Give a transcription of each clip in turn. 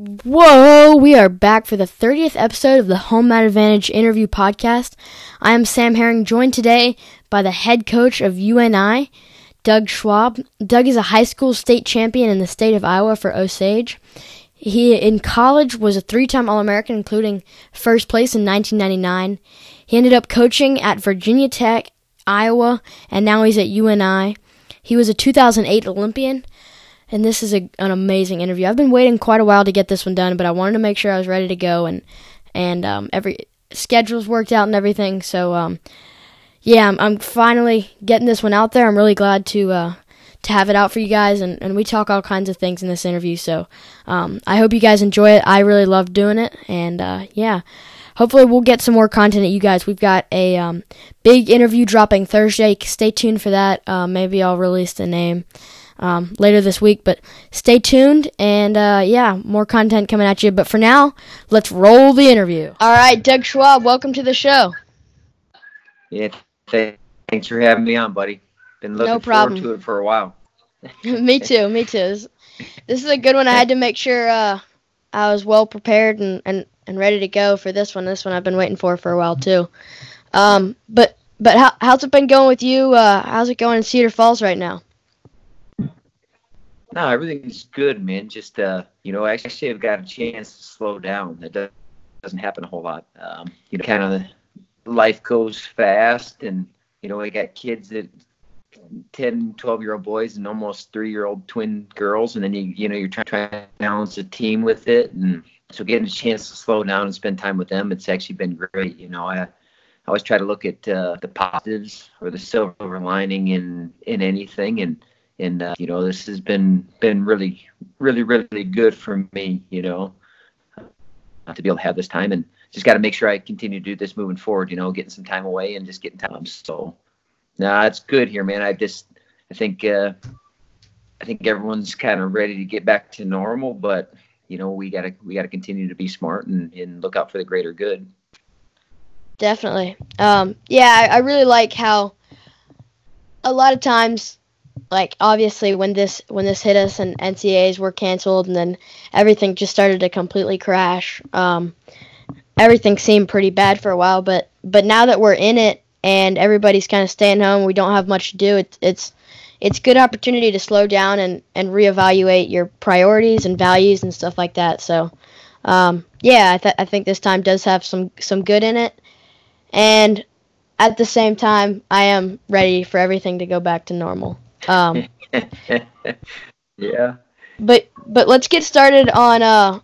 Whoa, we are back for the 30th episode of the Home Mat Advantage interview podcast. I am Sam Herring, joined today by the head coach of UNI, Doug Schwab. Doug is a high school state champion in the state of Iowa for Osage. He, in college, was a three time All American, including first place in 1999. He ended up coaching at Virginia Tech, Iowa, and now he's at UNI. He was a 2008 Olympian and this is a, an amazing interview. I've been waiting quite a while to get this one done, but I wanted to make sure I was ready to go, and and um, every schedule's worked out and everything. So um, yeah, I'm, I'm, finally getting this one out there. I'm really glad to uh, to have it out for you guys, and, and we talk all kinds of things in this interview. So um, I hope you guys enjoy it. I really love doing it, and uh, yeah. Hopefully, we'll get some more content at you guys. We've got a um, big interview dropping Thursday. Stay tuned for that. Uh, maybe I'll release the name um, later this week. But stay tuned, and uh, yeah, more content coming at you. But for now, let's roll the interview. All right, Doug Schwab, welcome to the show. Yeah, thanks for having me on, buddy. Been looking no problem. forward to it for a while. me too. Me too. This, this, is a good one. I had to make sure uh, I was well prepared and, and, and ready to go for this one. This one I've been waiting for for a while too. Um, but but how, how's it been going with you? Uh, how's it going in Cedar Falls right now? No, everything's good, man. Just uh, you know, actually, I've got a chance to slow down. That doesn't happen a whole lot. Um, you know, kind of life goes fast, and you know, I got kids that 10, 12 year old boys and almost three year old twin girls, and then you you know you're trying, to balance a team with it, and so getting a chance to slow down and spend time with them, it's actually been great. You know, I. I always try to look at uh, the positives or the silver lining in in anything, and and uh, you know this has been been really really really good for me you know uh, to be able to have this time. And just got to make sure I continue to do this moving forward you know getting some time away and just getting time. So nah it's good here man. I just I think uh, I think everyone's kind of ready to get back to normal but you know we gotta we gotta continue to be smart and, and look out for the greater good. Definitely. Um, yeah I, I really like how a lot of times like obviously when this when this hit us and NCAAs were canceled and then everything just started to completely crash. Um, everything seemed pretty bad for a while, but but now that we're in it and everybody's kind of staying home, we don't have much to do. It's it's it's good opportunity to slow down and and reevaluate your priorities and values and stuff like that. So um, yeah, I, th- I think this time does have some some good in it, and at the same time, I am ready for everything to go back to normal. Um, yeah. But but let's get started on uh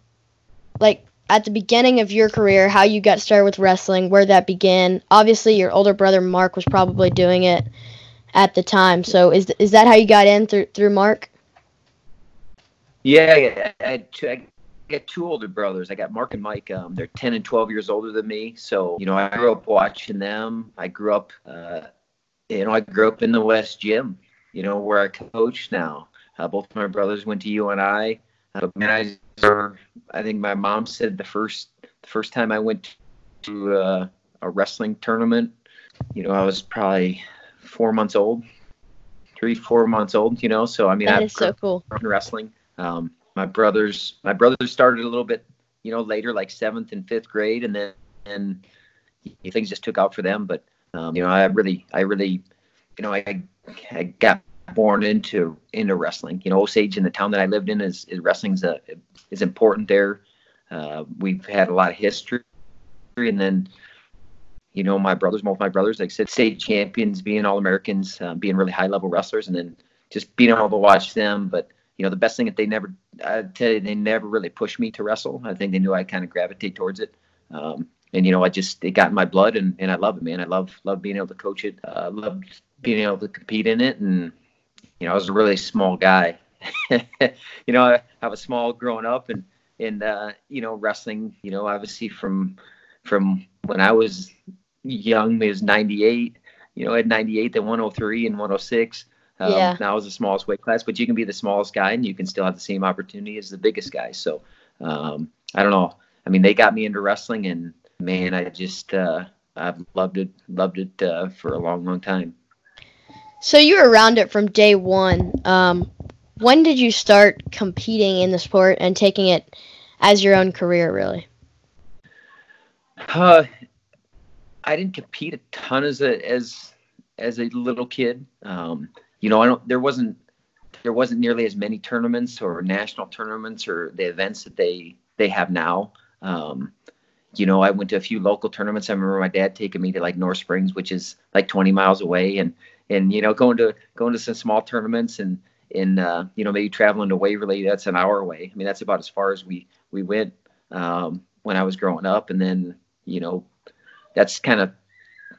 like at the beginning of your career, how you got started with wrestling, where that began. Obviously, your older brother Mark was probably doing it at the time. So is is that how you got in through through Mark? Yeah, yeah. I, had two, I got two older brothers. I got Mark and Mike. Um, they're ten and twelve years older than me. So you know, I grew up watching them. I grew up, uh, you know, I grew up in the West Gym you know, where I coach now. Uh, both my brothers went to UNI. Uh, man, I, I think my mom said the first the first time I went to uh, a wrestling tournament, you know, I was probably four months old, three four months old. You know, so I mean, that I've is so cool. Wrestling. Um, my brothers, my brothers started a little bit, you know, later, like seventh and fifth grade, and then and things just took out for them. But um, you know, I really, I really, you know, I I got born into into wrestling. You know, Osage in the town that I lived in is, is wrestling's a, is important there. Uh, we've had a lot of history, and then you know my brothers, both my brothers, like I said, state champions, being all Americans, uh, being really high level wrestlers, and then just being able to watch them. But you know, the best thing that they never, I tell you, they never really pushed me to wrestle. I think they knew I kind of gravitate towards it. Um, and you know, I just it got in my blood, and, and I love it, man. I love love being able to coach it. Uh, love being able to compete in it, and you know, I was a really small guy. you know, I, I, was small growing up, and and uh, you know, wrestling. You know, obviously from from when I was young, it was '98. You know, at '98, then 103 and 106. Um, yeah. Now is the smallest weight class, but you can be the smallest guy and you can still have the same opportunity as the biggest guy. So um, I don't know. I mean, they got me into wrestling, and man, I just uh, I've loved it, loved it uh, for a long, long time. So you were around it from day one. Um, when did you start competing in the sport and taking it as your own career, really? Uh, I didn't compete a ton as a as as a little kid. Um, you know, I don't. There wasn't there wasn't nearly as many tournaments or national tournaments or the events that they they have now. Um, you know, I went to a few local tournaments. I remember my dad taking me to like Nora Springs, which is like 20 miles away, and and you know going to going to some small tournaments and in uh, you know maybe traveling to Waverly. That's an hour away. I mean, that's about as far as we we went um, when I was growing up, and then you know that's kind of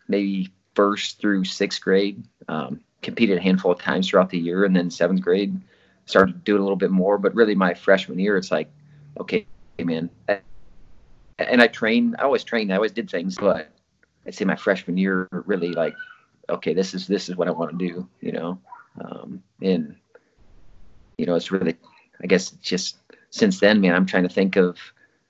maybe first through sixth grade. Um, competed a handful of times throughout the year, and then seventh grade started doing a little bit more. But really, my freshman year, it's like, okay, man. And I trained. I always trained. I always did things, but I'd say my freshman year really like, okay, this is this is what I want to do, you know. Um, and you know, it's really, I guess, just since then, man, I'm trying to think of,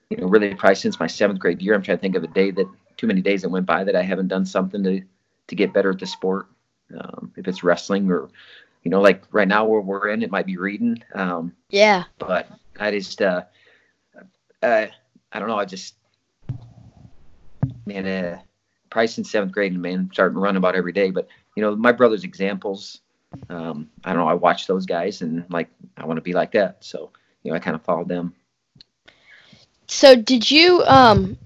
you know, really probably since my seventh grade year, I'm trying to think of a day that too many days that went by that I haven't done something to to get better at the sport. Um, if it's wrestling or, you know, like right now where we're in, it might be reading. Um, yeah. But I just, uh, uh, I don't know. I just, man, uh, probably since seventh grade, and man, starting to run about every day. But you know, my brother's examples. Um, I don't know. I watch those guys and like I want to be like that. So you know, I kind of followed them. So did you um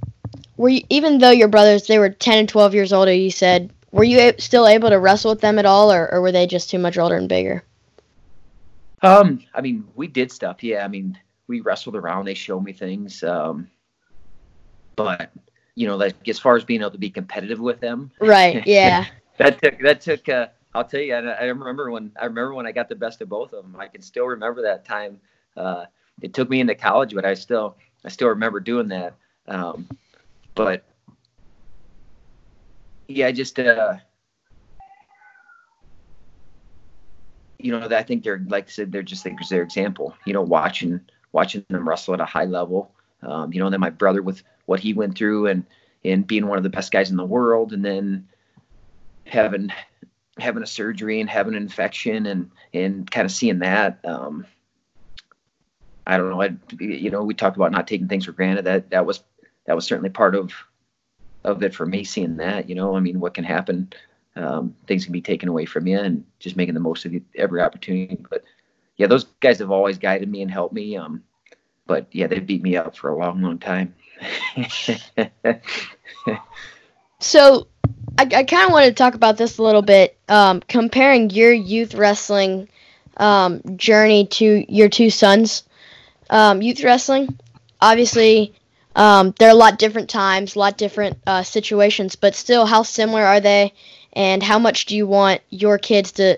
were you even though your brothers they were 10 and 12 years older you said were you a- still able to wrestle with them at all or, or were they just too much older and bigger? Um I mean, we did stuff. Yeah, I mean, we wrestled around, they showed me things um but you know, like as far as being able to be competitive with them. Right, yeah. that took that took uh I'll tell you, I, I remember when I remember when I got the best of both of them. I can still remember that time. Uh, it took me into college, but I still I still remember doing that. Um, but yeah, I just uh, you know, I think they're like I said, they're just like their example. You know, watching watching them wrestle at a high level. Um, you know, and then my brother with what he went through and and being one of the best guys in the world, and then having having a surgery and having an infection and and kind of seeing that um, I don't know I, you know we talked about not taking things for granted. That that was that was certainly part of of it for me seeing that you know I mean what can happen um, things can be taken away from you and just making the most of every opportunity. But yeah those guys have always guided me and helped me um, but yeah they beat me up for a long long time so I, I kind of wanted to talk about this a little bit, um, comparing your youth wrestling um, journey to your two sons' um, youth wrestling. Obviously, um, they're a lot different times, a lot different uh, situations, but still, how similar are they? And how much do you want your kids to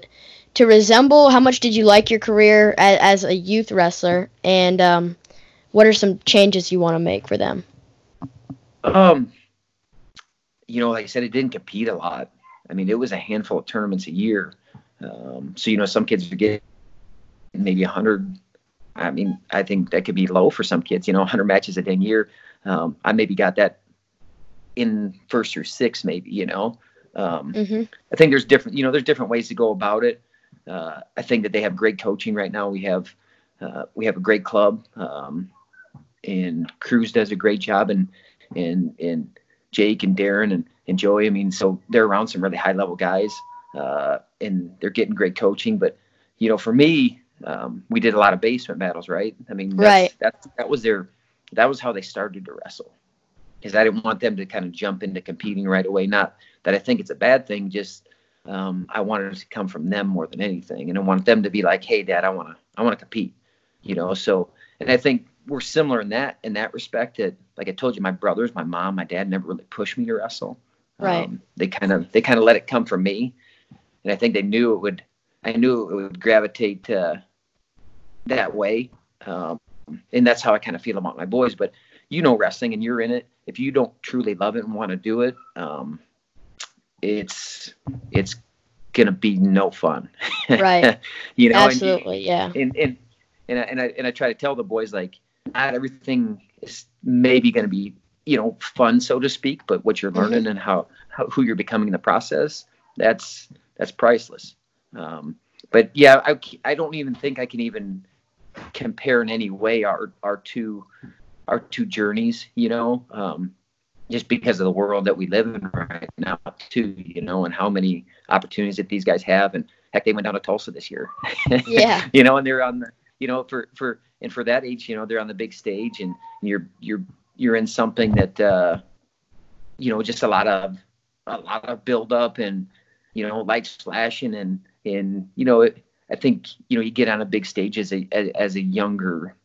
to resemble? How much did you like your career as, as a youth wrestler? And um, what are some changes you want to make for them? Um, you know, like I said, it didn't compete a lot. I mean, it was a handful of tournaments a year. Um, so you know, some kids would get maybe a hundred. I mean, I think that could be low for some kids. You know, 100 matches a dang year. Um, I maybe got that in first or six, maybe. You know, um, mm-hmm. I think there's different. You know, there's different ways to go about it. Uh, I think that they have great coaching right now. We have uh, we have a great club, um, and Cruz does a great job, and and and Jake and Darren and, and Joey. I mean, so they're around some really high level guys, uh, and they're getting great coaching. But you know, for me, um, we did a lot of basement battles, right? I mean, that's, right. That that was their that was how they started to wrestle. Because I didn't want them to kind of jump into competing right away. Not that I think it's a bad thing, just um, I wanted it to come from them more than anything, and I want them to be like, "Hey, Dad, I want to I want to compete," you know. So, and I think we're similar in that in that respect. That like I told you, my brothers, my mom, my dad never really pushed me to wrestle. Right. Um, they kind of they kind of let it come from me, and I think they knew it would. I knew it would gravitate to that way, um, and that's how I kind of feel about my boys. But you know wrestling, and you're in it. If you don't truly love it and want to do it, um, it's it's gonna be no fun. Right. you know. Absolutely. And, yeah. And and and I, and I and I try to tell the boys like not everything is maybe going to be you know fun so to speak but what you're mm-hmm. learning mm-hmm. and how, how who you're becoming in the process that's that's priceless um, but yeah I, I don't even think i can even compare in any way our our two our two journeys, you know, um, just because of the world that we live in right now, too, you know, and how many opportunities that these guys have. And heck, they went down to Tulsa this year. Yeah. you know, and they're on the, you know, for for and for that age, you know, they're on the big stage, and you're you're you're in something that, uh, you know, just a lot of a lot of build up and you know lights flashing and and you know it, I think you know you get on a big stage as a as a younger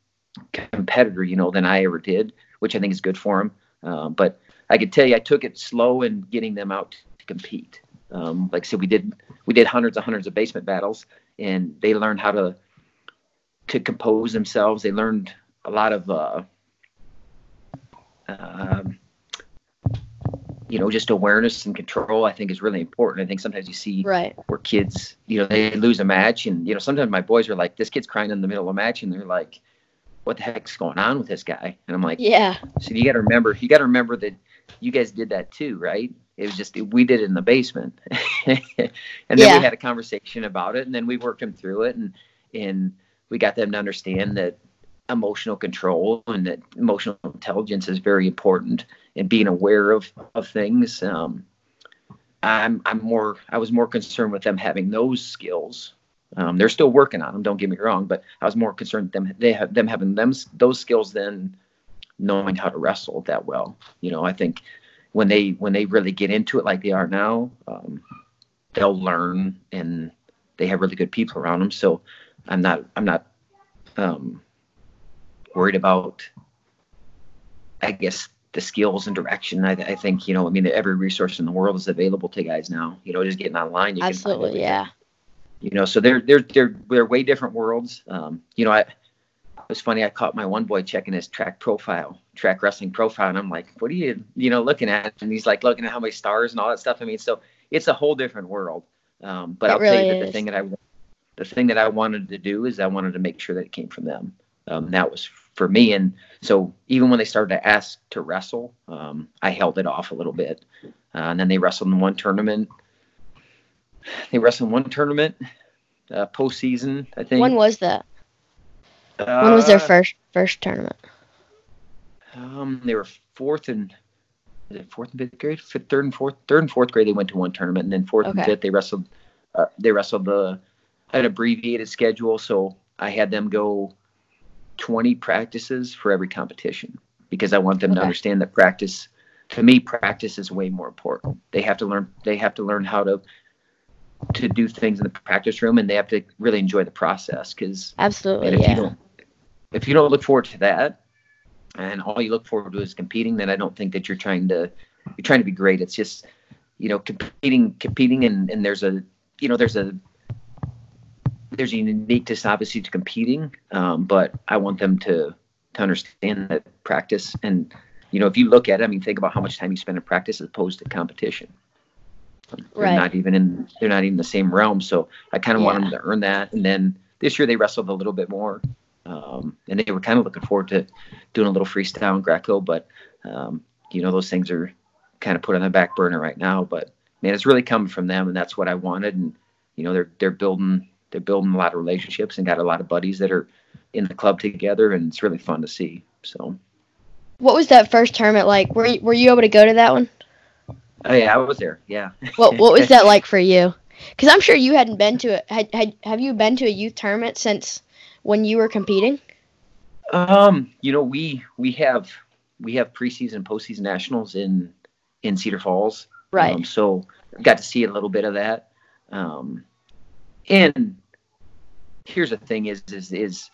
competitor, you know, than I ever did, which I think is good for him. Um, but I could tell you, I took it slow in getting them out to compete. Um, like I said, we did we did hundreds and hundreds of basement battles, and they learned how to to compose themselves. They learned a lot of uh, um, you know just awareness and control. I think is really important. I think sometimes you see Right. where kids, you know, they lose a match, and you know, sometimes my boys are like, "This kid's crying in the middle of a match," and they're like, "What the heck's going on with this guy?" And I'm like, Yeah. "So you got to remember, you got to remember that you guys did that too, right? It was just we did it in the basement, and then Yeah. we had a conversation about it, and then we worked them through it, and and we got them to understand that emotional control and that emotional intelligence is very important and being aware of of things. Um, i'm i'm more i was more concerned with them having those skills. Um, they're still working on them don't get me wrong but i was more concerned with them they have them having them those skills than knowing how to wrestle that well. You know i think when they when they really get into it like they are now um, they'll learn and they have really good people around them. So i'm not i'm not um, worried about i guess the skills and direction. I, I think you know i mean every resource in the world is available to guys now. You know just getting online you Absolutely. Yeah. you know so they're they're they're they're way different worlds. Um you know i it was funny i caught my one boy checking his track profile track wrestling profile and i'm like what are you you know looking at? And he's like looking at how many stars and all that stuff. I mean so it's a whole different world. Um but It i'll tell you really that the thing that i the thing that i wanted to do is i wanted to make sure that it came from them um that was for me and so even when they started to ask to wrestle um i held it off a little bit uh, and then they wrestled in one tournament they wrestled in one tournament uh, postseason. I think. When was that? When was Uh, their first first tournament? Um, they were fourth and fourth and fifth grade, fifth, third and fourth, third and fourth grade. They went to one tournament, and then fourth and fifth they wrestled. Uh, they wrestled the an abbreviated schedule, so I had them go twenty practices for every competition because I want them to understand that practice. To me, practice is way more important. They have to learn. They have to learn how to to do things in the practice room, and they have to really enjoy the process because Absolutely. if Yeah. you don't if you don't look forward to that and all you look forward to is competing, then I don't think that you're trying to you're trying to be great. It's just you know competing competing and, and there's a you know there's a there's a uniqueness obviously to competing, um, but I want them to to understand that practice and you know if you look at it, I mean think about how much time you spend in practice as opposed to competition. They're Right. not even in they're not even the same realm. So I kind of want them to earn that. And then this year they wrestled a little bit more. Um, and they were kind of looking forward to doing a little freestyle and Greco, but um, you know those things are kind of put on the back burner right now. But man, it's really coming from them, and that's what I wanted. And you know they're they're building they're building a lot of relationships and got a lot of buddies that are in the club together, and it's really fun to see. So What was that first tournament like? Were you, were you able to go to that one? oh yeah, I was there. Yeah. What What was that like for you? Because I'm sure you hadn't been to it. Had, had Have you been to a youth tournament since when you were competing? Um, you know, we we have we have preseason, postseason nationals in in Cedar Falls. Right. Um, so got to see a little bit of that. Um, and here's the thing: is is is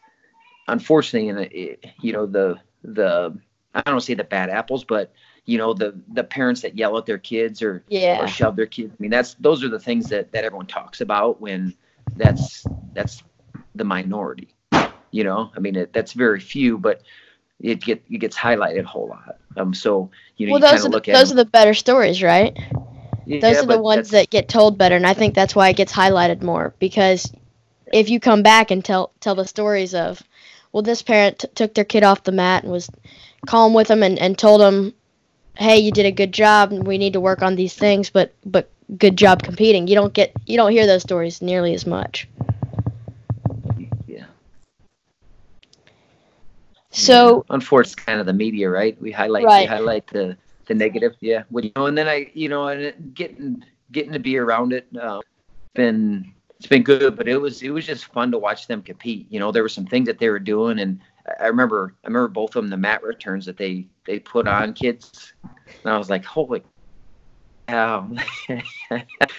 unfortunately, and it, you know the the I don't say the bad apples, but you know the the parents that yell at their kids or Yeah. or shove their kids. I mean, that's those are the things that that everyone talks about when that's that's the minority. You know, I mean, it, that's very few, but it get it gets highlighted a whole lot. Um, so you know, well, you kind those of are the, look at those them- are the better stories, right? Yeah, Those are the ones that get told better, and I think that's why it gets highlighted more. Because if you come back and tell tell the stories of, well, this parent t- took their kid off the mat and was calm with them and, and told them, hey, you did a good job, and we need to work on these things, but but good job competing. You don't get you don't hear those stories nearly as much. yeah. So unfortunately, kind of the media, right? We highlight right. we highlight the the negative, yeah. Well, you know, and then I, you know, and getting getting to be around it, uh, been it's been good, but it was it was just fun to watch them compete. You know, there were some things that they were doing, and I remember I remember both of them the mat returns that they they put on kids, and I was like, holy cow!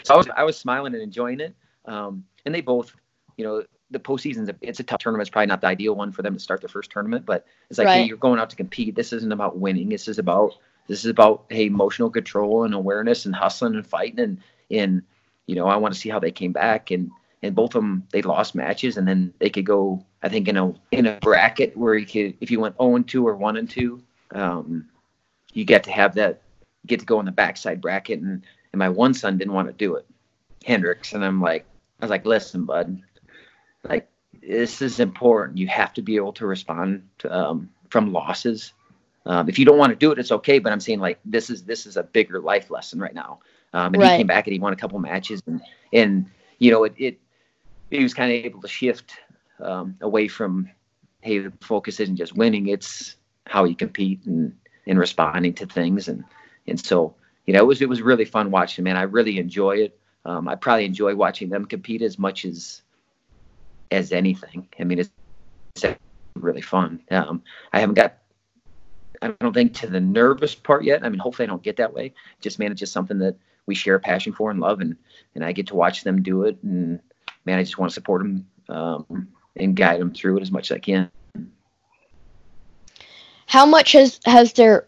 so I was I was smiling and enjoying it, um, and they both, you know, the postseason's a, it's a tough tournament. It's probably not the ideal one for them to start their first tournament, but it's like, right. hey, you're going out to compete. This isn't about winning. This is about this is about hey, emotional control and awareness and hustling and fighting and and you know I want to see how they came back and and both of them they lost matches and then they could go I think in a in a bracket where you could if you went 0 and 2 or 1 and 2, um, you get to have that get to go in the backside bracket and and my one son didn't want to do it, Hendricks, and I'm like I was like listen bud like this is important. You have to be able to respond to, um, from losses. Um, if you don't want to do it, it's okay. But I'm saying like this is this is a bigger life lesson right now. Um, and right. he came back and he won a couple matches and and you know it it he was kind of able to shift um, away from hey the focus isn't just winning it's how you compete and and responding to things and and so you know it was it was really fun watching man I really enjoy it. Um, I probably enjoy watching them compete as much as as anything. I mean, it's, it's really fun. Um, I haven't got, I don't think to the nervous part yet. I mean, hopefully I don't get that way. Just man, it's just something that we share a passion for and love, and and I get to watch them do it, and man, I just want to support them um, and guide them through it as much as I can. How much has has their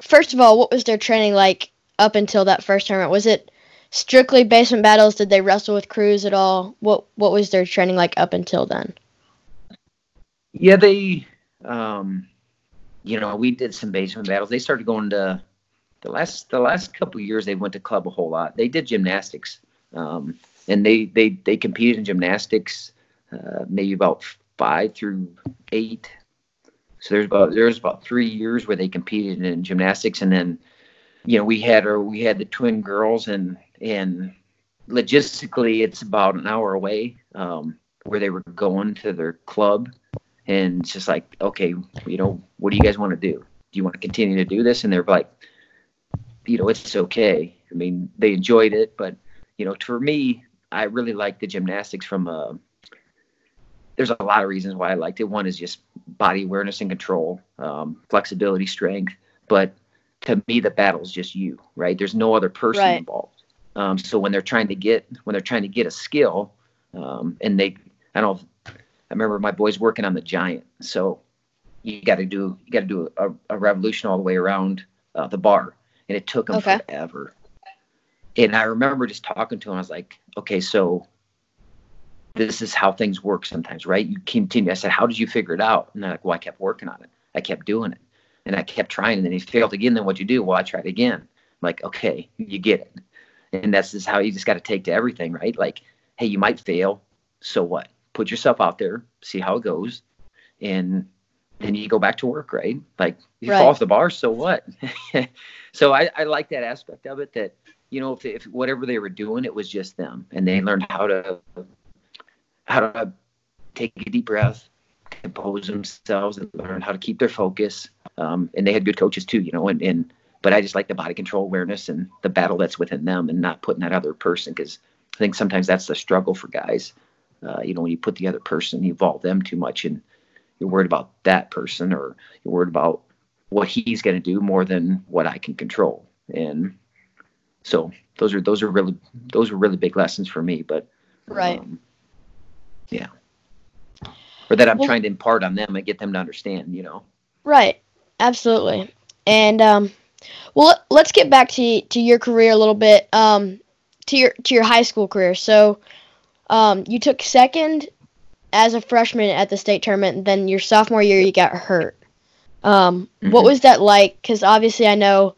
first of all, what was their training like up until that first tournament? Was it strictly basement battles? Did they wrestle with Cruz at all? What what was their training like up until then? Yeah, they, um, you know, we did some basement battles. They started going to the last the last couple years. They went to club a whole lot. They did gymnastics, um, and they they they competed in gymnastics, uh, maybe about five through eight. So there's about there's about three years where they competed in gymnastics, and then you know we had our we had the twin girls and and logistically it's about an hour away um, where they were going to their club and it's just like okay you know what do you guys want to do? Do you want to continue to do this? And they're like you know it's okay. I mean they enjoyed it but you know for me i really like the gymnastics from uh, there's a lot of reasons why i liked it. One is just body awareness and control um, flexibility strength. But to me the battle's just you right? There's no other person right. involved. Um, so when they're trying to get when they're trying to get a skill, um, and they, I don't, I remember my boys working on the giant. So you got to do you got to do a, a, revolution all the way around uh, the bar, and it took them okay. forever. And I remember just talking to him. I was like, okay, so this is how things work sometimes, right? You continue. I said, how did you figure it out? And they're like, well, I kept working on it. I kept doing it, and I kept trying. And then he failed again. Then what you do? Well, I tried again. I'm like, okay, you get it and that's just how you just got to take to everything, right? Like, hey, you might fail, so what? Put yourself out there, see how it goes, and then you go back to work, right? Like, you right. fall off the bar, so what? so I, I like that aspect of it. That you know, if, if whatever they were doing, it was just them, and they learned how to how to take a deep breath, compose themselves, and learn how to keep their focus. Um, and they had good coaches too, you know, and, and but I just like the body control awareness and the battle that's within them and not putting that other person because I think sometimes that's the struggle for guys. Uh, you know, when you put the other person, you involve them too much and you're worried about that person or you're worried about what he's going to do more than what I can control. And so those are, those are really, those are really big lessons for me, but right. Um, yeah. Or that I'm well, trying to impart on them and get them to understand, you know? Right. Absolutely. And, um, well, let's get back to to your career a little bit. Um, to your to your high school career. So, um, you took second as a freshman at the state tournament. And then your sophomore year, you got hurt. Um, mm-hmm. What was that like? Because obviously, I know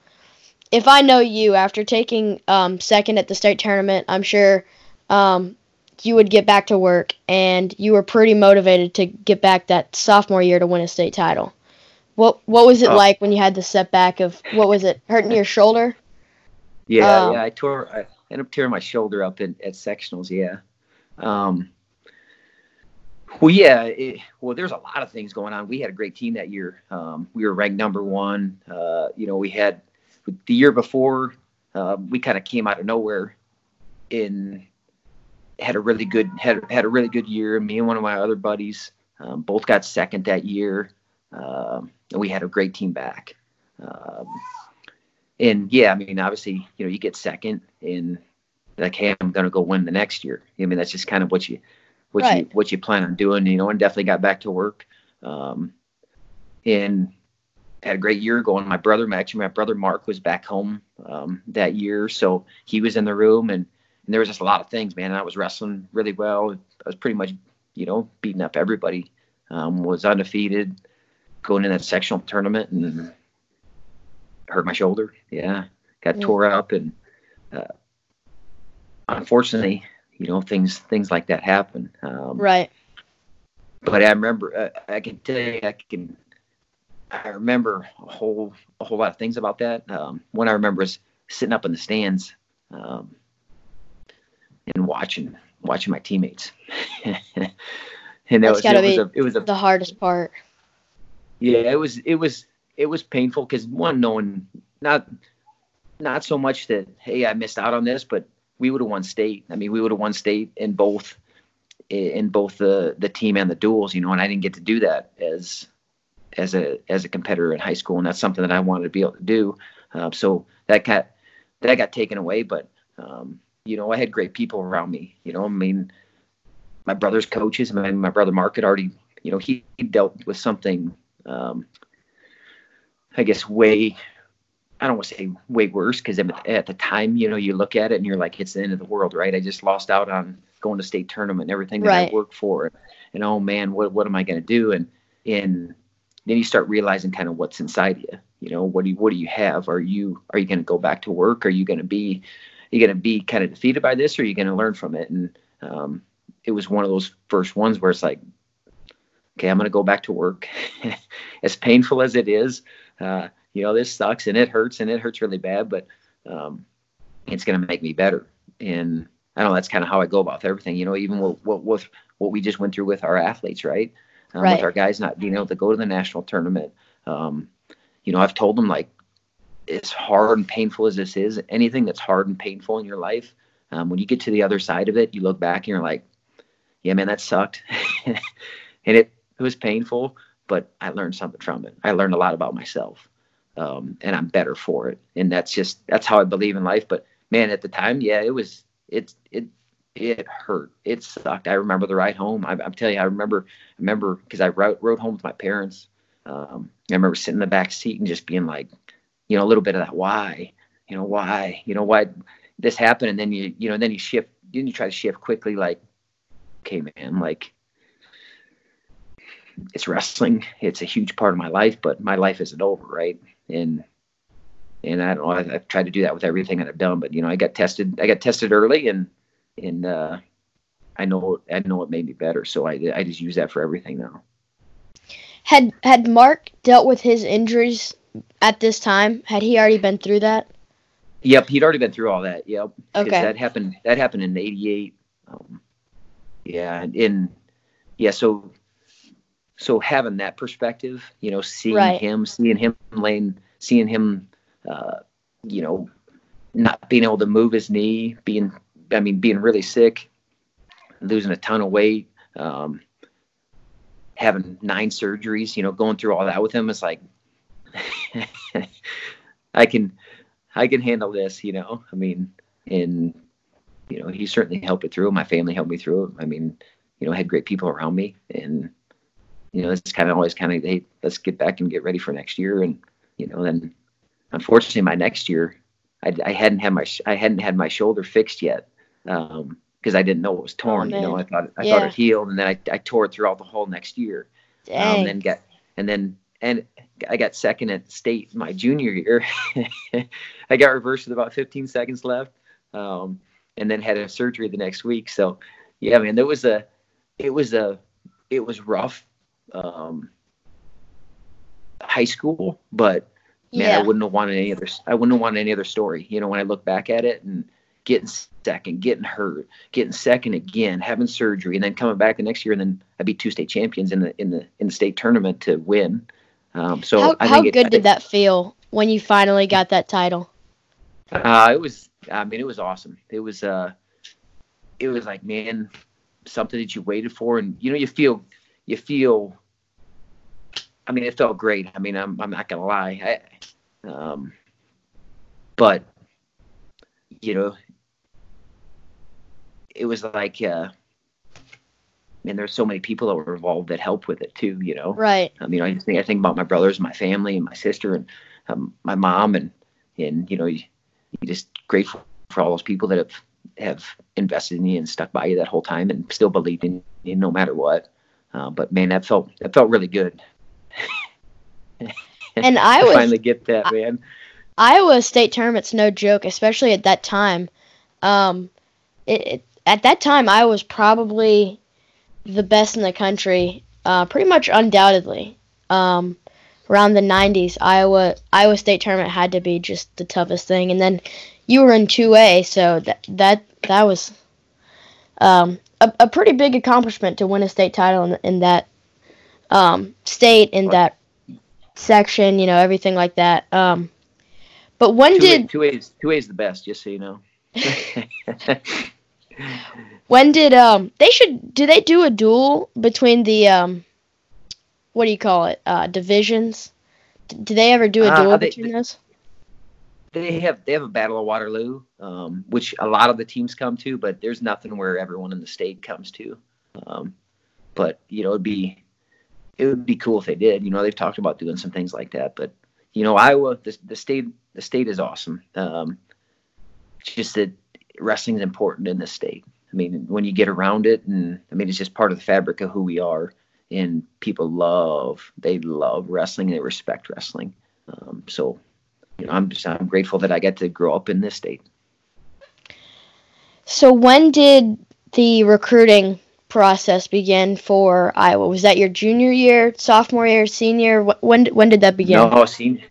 if I know you after taking um, second at the state tournament, I'm sure um, you would get back to work, and you were pretty motivated to get back that sophomore year to win a state title. What What was it oh. like when you had the setback of what was it hurting your shoulder? Yeah, um, yeah. I tore. I ended up tearing my shoulder up in, at sectionals. Yeah. Um, Well, yeah. It, well, there's a lot of things going on. We had a great team that year. Um, we were ranked number one. Uh, you know, we had the year before. Uh, we kind of came out of nowhere. In had a really good had had a really good year. Me and one of my other buddies um, both got second that year, um, and we had a great team back. Um, and yeah, I mean, obviously, you know, you get second, and like, hey, I'm going to go win the next year. I mean, that's just kind of what you what right. you what you plan on doing, you know. And definitely got back to work, um, and had a great year going. My brother, actually, my brother Mark was back home um, that year, so he was in the room, and, and there was just a lot of things, man. I was wrestling really well. I was pretty much, you know, beating up everybody. Um, was undefeated, going in that sectional tournament, and hurt my shoulder. Yeah, got yeah. tore up, and uh, unfortunately, you know things things like that happen um, right. but i remember uh, i can tell you i can i remember a whole a whole lot of things about that. Um, one i remember is sitting up in the stands um, and watching watching my teammates. And that That's was, it was, a, it was a, the hardest part. Yeah it was it was it was painful because one knowing not not so much that hey i missed out on this but we would have won state. I mean, we would have won state in both in both the the team and the duels, you know, and I didn't get to do that as as a as a competitor in high school, and that's something that I wanted to be able to do. Uh, so that got that got taken away, but um, you know, I had great people around me. You know, I mean, my brother's coaches, my my brother Mark had already, you know, he, he dealt with something, um, I guess, way I don't want to say way worse because at the time, you know, you look at it and you're like, it's the end of the world, right? I just lost out on going to state tournament and everything that right. I worked for, and oh man, what what am I going to do? And and then you start realizing kind of what's inside you. You know, what do you, what do you have? Are you are you going to go back to work? Are you going to be are you going to be kind of defeated by this, or are you going to learn from it? And um, it was one of those first ones where it's like, okay, I'm going to go back to work, as painful as it is. Uh, you know, this sucks and it hurts and it hurts really bad, but um, it's going to make me better. And I don't know, that's kind of how I go about everything, you know, even what, what, with what we just went through with our athletes, right? Um, right. With our guys not being able to go to the national tournament. Um, you know, I've told them like, as hard and painful as this is, anything that's hard and painful in your life, um, when you get to the other side of it, you look back and you're like, yeah, man, that sucked. and it, it was painful, but I learned something from it. I learned a lot about myself um, and I'm better for it. And that's just that's how I believe in life. But man, at the time, yeah, it was it it it hurt. It sucked. I remember the ride home. I, am telling you, I remember I remember because I rode, rode home with my parents. Um, I remember sitting in the back seat and just being like, you know, a little bit of that why, you know, why, you know, why this happened, and then you you know then you shift, then you try to shift quickly, like, okay, man, like it's wrestling. It's a huge part of my life, but my life isn't over, right? And and I don't know. I, have tried to do that with everything that I've done, but you know, I got tested. I got tested early, and and uh, I know I know it made me better. So I I just use that for everything now. Had had Mark dealt with his injuries at this time? Had he already been through that? Yep, he'd already been through all that. Yep. Okay. That happened. That happened in '88. Um, yeah, and yeah. So so having that perspective, you know, seeing right. him, seeing him laying, seeing him, uh, you know, not being able to move his knee, being, I mean, being really sick, losing a ton of weight, um, having nine surgeries, you know, going through all that with him, it's like, I can, I can handle this, you know, I mean, and, you know, he certainly helped it through. My family helped me through it. I mean, you know, I had great people around me and, you know, it's kind of always kind of, hey, let's get back and get ready for next year. And, you know, then unfortunately my next year, I, I hadn't had my, I hadn't had my shoulder fixed yet. Um, cause I didn't know it was torn, oh, you know, I thought, I yeah. thought it healed and then I, I tore it throughout the whole next year. Dang. Um, then got, and then, and I got second at state my junior year. I got reversed with about 15 seconds left. Um, and then had a surgery the next week. So yeah, man, there was a, it was a, it was rough um, high school, but man, yeah. I wouldn't have wanted any other. I wouldn't have wanted any other story. You know, when I look back at it, and getting second, getting hurt, getting second again, having surgery, and then coming back the next year, and then I beat two state champions in the in the in the state tournament to win. Um, so how, how think good it, did that feel when you finally got that title? Uh, it was. I mean, it was awesome. It was. Uh, it was like man, something that you waited for, and you know, you feel, you feel. I mean, it felt great. I mean, I'm I'm not gonna lie. I, um, but you know, it was like, uh, man, there's so many people that were involved that helped with it too. You know, Right. I mean, I just think I think about my brothers, my family, and my sister, and um, my mom, and and you know, you, you just grateful for all those people that have have invested in you and stuck by you that whole time, and still believed in you no matter what. Uh, but man, that felt that felt really good. And I was finally get that, man. Iowa state tournament's no joke, especially at that time. Um, it, it at that time I was probably the best in the country, uh, pretty much undoubtedly. Um, around the '90s, Iowa Iowa state tournament had to be just the toughest thing, and then you were in 2A, so that that that was um, a, a pretty big accomplishment to win a state title in, in that um, state in that section, you know, everything like that. Um, but when Two did two A is two A is the best, just so you know. when did um they should do they do a duel between the um what do you call it uh divisions? D- do they ever do a Uh, duel they- between those? They have they have a battle of Waterloo, um, which a lot of the teams come to, but there's nothing where everyone in the state comes to. Um, but you know, it'd be it would be cool if they did. You know, they've talked about doing some things like that, but you know, Iowa, the, the state, the state is awesome. Um, just that wrestling is important in the state. I mean, when you get around it, and I mean, it's just part of the fabric of who we are. And people love, they love wrestling. They respect wrestling. Um, so you know, I'm just I'm grateful that I get to grow up in this state. So when did the recruiting process begin for Iowa? Was that your junior year, sophomore year, senior? When when did that begin? No, senior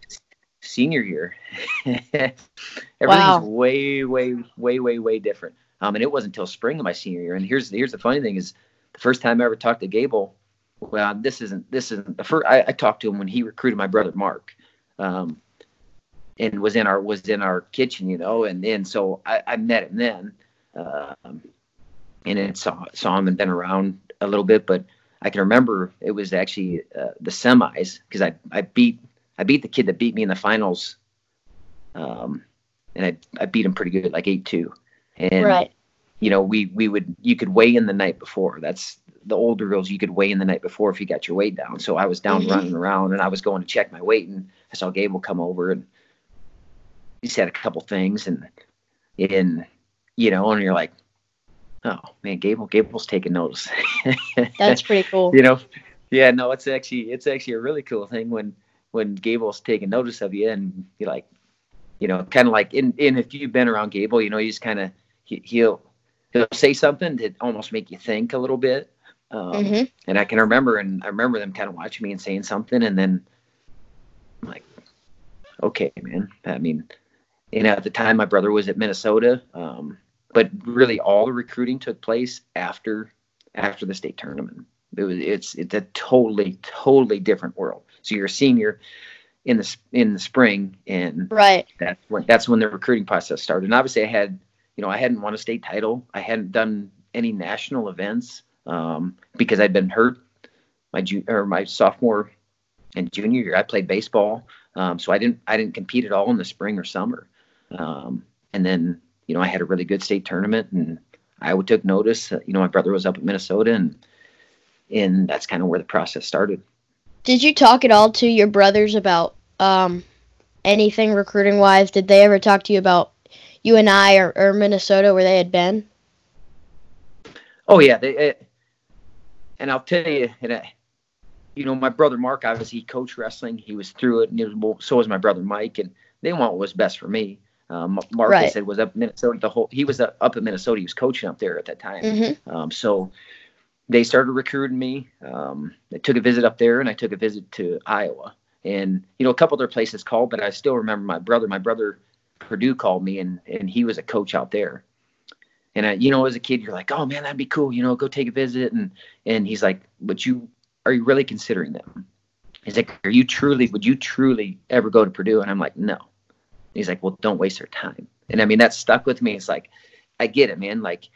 senior year. Everything's Wow. way, way, way, way, way different. Um, and it wasn't until spring of my senior year. And here's here's the funny thing is, the first time I ever talked to Gable, well, this isn't this isn't the first. I, I talked to him when he recruited my brother Mark, um, and was in our was in our kitchen, you know. And then so I, I met him then, um, and then saw saw him and been around a little bit, but I can remember it was actually uh, the semis because I I beat I beat the kid that beat me in the finals, um, and I I beat him pretty good, like eight two, and right. you know we we would you could weigh in the night before. That's the older girls you could weigh in the night before if you got your weight down. So I was down Mhm. running around and I was going to check my weight and I saw Gable come over and he said a couple things and and you know and you're like, oh man, Gable Gable's taking notice. That's pretty cool. you know yeah no it's actually it's actually a really cool thing when when gable's taking notice of you and you're like you know kind of like in in if you've been around gable you know just kind of he, he'll he'll say something to almost make you think a little bit um, Mhm. and i can remember and i remember them kind of watching me and saying something and then I'm like okay man i mean you know at the time my brother was at minnesota um, but really all the recruiting took place after after the state tournament it was it's it's a totally totally different world. So you're a senior in the in the spring, and Right. that's when that's when the recruiting process started. And obviously, I had you know I hadn't won a state title. I hadn't done any national events um, because I'd been hurt my ju- or my sophomore and junior year. I played baseball, um, so I didn't I didn't compete at all in the spring or summer. Um, and then you know I had a really good state tournament, and Iowa took notice. Uh, you know my brother was up in Minnesota, and and that's kind of where the process started. Did you talk at all to your brothers about um anything recruiting wise? Did they ever talk to you about UNI or, or Minnesota where they had been? Oh yeah, they, uh, and I'll tell you, and I, you know, my brother Mark obviously he coached wrestling. He was through it, and it was, so was my brother Mike, and they want what was best for me. Um, Mark, I Right. said, was up in Minnesota. The whole he was up in Minnesota. He was coaching up there at that time. Mm-hmm. Um, so they started recruiting me. Um, I took a visit up there, and I took a visit to Iowa. And you know, a couple other places called, but I still remember my brother. My brother Purdue called me, and and he was a coach out there. And I, you know, as a kid, you're like, oh man, that'd be cool. You know, go take a visit. And and he's like, but you are you really considering them? He's like, are you truly? Would you truly ever go to Purdue? And I'm like, no. He's like, well, don't waste their time. And I mean, that stuck with me. It's like, I get it, man. Like,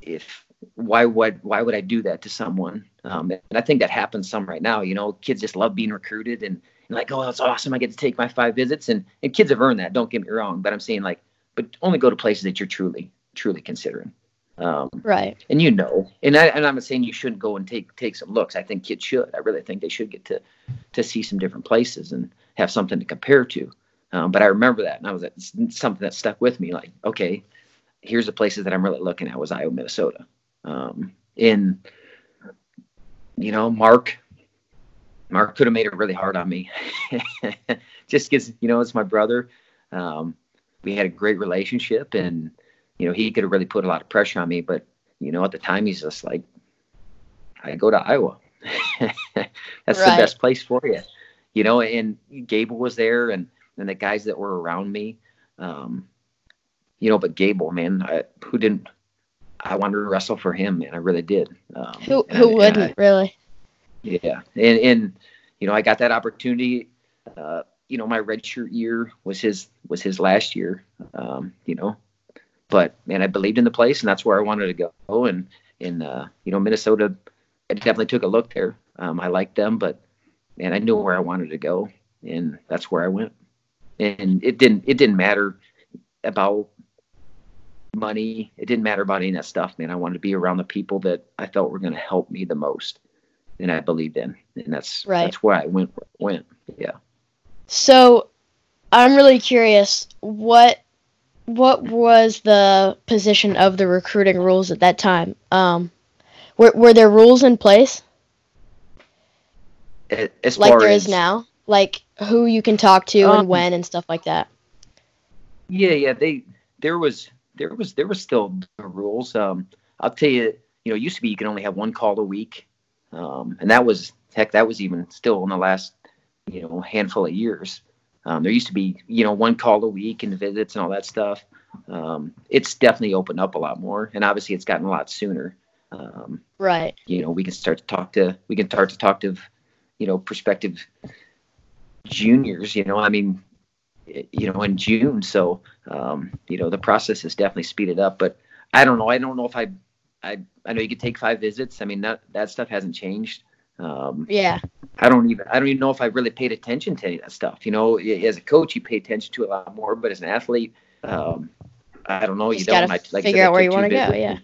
if why would why would I do that to someone? Um, and I think that happens some right now. You know, kids just love being recruited and, and like, oh, that's awesome. I get to take my five visits, and and kids have earned that. Don't get me wrong, but I'm saying like, but only go to places that you're truly truly considering. Um, right. And you know, and I and I'm not saying you shouldn't go and take take some looks. I think kids should. I really think they should get to to see some different places and have something to compare to. Um, but I remember that, and I was at something that stuck with me. Like, okay, here's the places that I'm really looking at was Iowa, Minnesota. Um, in you know, Mark, Mark could have made it really hard on me, just because you know it's my brother. Um, we had a great relationship, and you know he could have really put a lot of pressure on me. But you know, at the time, he's just like, I go to Iowa. That's right. the best place for you, you know. And Gable was there, and and the guys that were around me. Um, you know, but Gable, man, I, who didn't I wanted to wrestle for him, man. I really did. Um, who who I, wouldn't I, really? Yeah, and and you know I got that opportunity. Uh, you know my redshirt year was his was his last year. Um, you know, but man, I believed in the place, and that's where I wanted to go. And in uh, you know Minnesota, I definitely took a look there. Um, I liked them, but man, I knew where I wanted to go, and that's where I went. And it didn't it didn't matter about money. It didn't matter about any of that stuff, man. I wanted to be around the people that I felt were going to help me the most, and I believed in, and that's right. that's where I went. Went, yeah. So, I'm really curious what what was the position of the recruiting rules at that time? Um, were were there rules in place? As like there as, is now, like who you can talk to um, and when and stuff like that. Yeah, yeah. They there was there was there was still the rules. Um, I'll tell you, you know, it used to be you can only have one call a week, um, and that was heck, that was even still in the last you know handful of years. Um, there used to be you know one call a week and visits and all that stuff. Um, it's definitely opened up a lot more, and obviously it's gotten a lot sooner. Um, right. You know, we can start to talk to we can start to talk to you know prospective juniors. You know, I mean, you know, in June. So, um, you know, the process has definitely speeded up. But I don't know. I don't know if I, I, I know you could take five visits. I mean, that that stuff hasn't changed. Um, yeah. I don't even I don't even know if I really paid attention to any of that stuff. You know, as a coach, you pay attention to a lot more. But as an athlete, um, I don't know. You, you don't. I, like figure out where you want to go. Yeah.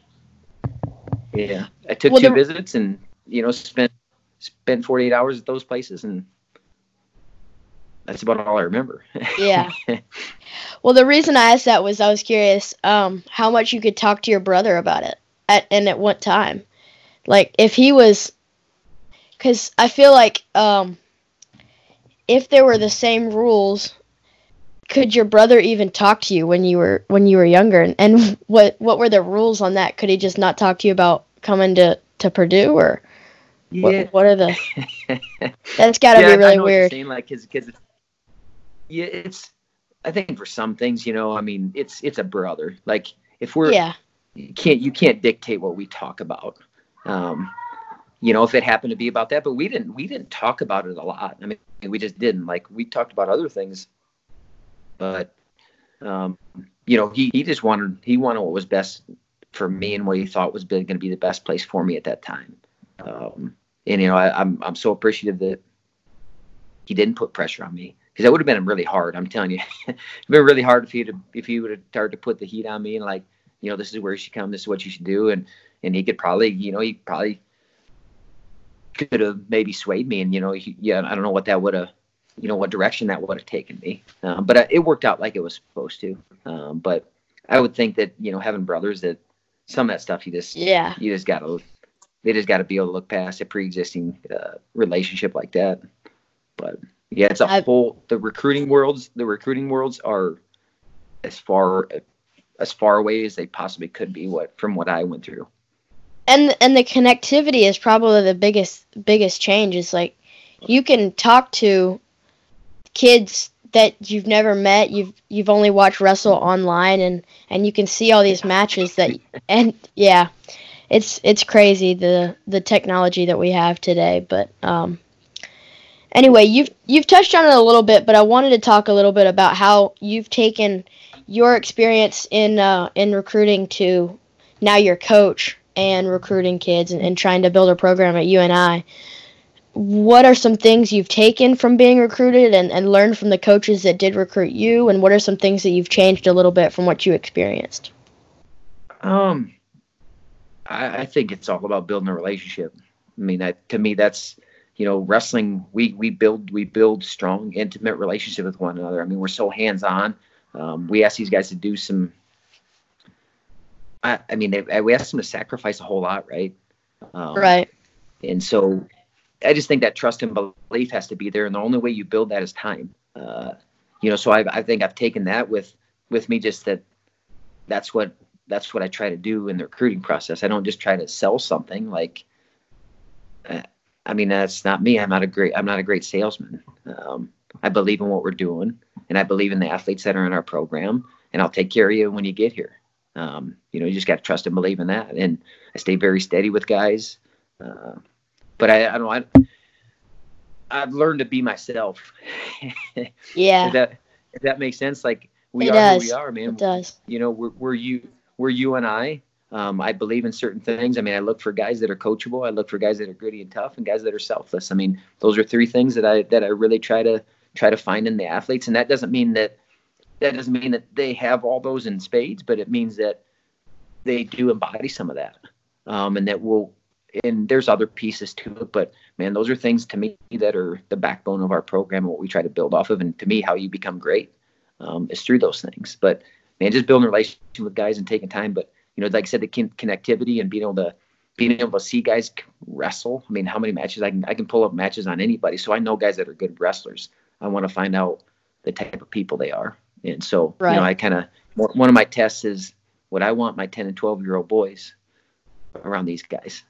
Yeah, I took well, two the... visits and you know spent spent 48 hours at those places and that's about all I remember. yeah. Well, the reason I asked that was I was curious um, how much you could talk to your brother about it at and at what time. Like if he was, because I feel like um, if there were the same rules, could your brother even talk to you when you were when you were younger? And, and what what were the rules on that? Could he just not talk to you about coming to to Purdue or? Yeah. What, what are the? That's got to yeah, be really weird. Saying, like, cause, cause yeah, it's. I think for some things, you know, I mean, it's it's a brother. Like if we're yeah, you can't you can't dictate what we talk about. Um, you know, if it happened to be about that, but we didn't we didn't talk about it a lot. I mean, we just didn't. Like we talked about other things, but um, you know, he he just wanted he wanted what was best for me and what he thought was going to be the best place for me at that time. Um, and you know, I, I'm I'm so appreciative that he didn't put pressure on me because that would have been really hard. I'm telling you, it'd been really hard if you to if he would have started to put the heat on me and like, you know, this is where you should come, this is what you should do, and and he could probably, you know, he probably could have maybe swayed me, and you know, he, yeah, I don't know what that would have, you know, what direction that would have taken me, um, but uh, it worked out like it was supposed to. Um, but I would think that you know, having brothers that some of that stuff you just yeah you just gotta they just got to be able to look past a pre-existing uh, relationship like that. But yeah, it's a I've, whole. The recruiting worlds, the recruiting worlds are as far as far away as they possibly could be. What from what I went through. And and the connectivity is probably the biggest biggest change. Is like you can talk to kids that you've never met. You've you've only watched wrestle online, and and you can see all these matches that and yeah, it's it's crazy the the technology that we have today. But um, anyway, you've you've touched on it a little bit, but I wanted to talk a little bit about how you've taken your experience in uh, in recruiting to now your coach and recruiting kids and, and trying to build a program at UNI what are some things you've taken from being recruited and, and learned from the coaches that did recruit you and what are some things that you've changed a little bit from what you experienced? Um i, I think it's all about building a relationship. I mean that to me that's you know wrestling we we build we build strong intimate relationship with one another i mean we're so hands on um, we ask these guys to do some i, I mean they, we ask them to sacrifice a whole lot right um, right and so I just think that trust and belief has to be there, and the only way you build that is time. Uh, you know, so I, I think I've taken that with with me, just that that's what that's what I try to do in the recruiting process. I don't just try to sell something like. I mean, that's not me. I'm not a great. I'm not a great salesman. Um, I believe in what we're doing, and I believe in the athletes that are in our program, and I'll take care of you when you get here. Um, you know, you just got to trust and believe in that. And I stay very steady with guys. Uh, but I, I don't know. I, have learned to be myself. yeah. if that if that makes sense, like we it are does. who we are, man. It does. You know, we're we're you we're you and I. Um, I believe in certain things. I mean, I look for guys that are coachable. I look for guys that are gritty and tough, and guys that are selfless. I mean, those are three things that I that I really try to try to find in the athletes. And that doesn't mean that that doesn't mean that they have all those in spades, but it means that they do embody some of that, um, and that will and there's other pieces to it, but man, those are things to me that are the backbone of our program and what we try to build off of. And to me, how you become great um, is through those things. But man, just building a relationship with guys and taking time. But you know, like I said, the connectivity and being able to being able to see guys wrestle. I mean, how many matches I can I can pull up matches on anybody, so I know guys that are good wrestlers. I want to find out the type of people they are, and so right. you know, I kind of one of my tests is what I want my 10 and 12 year old boys around these guys.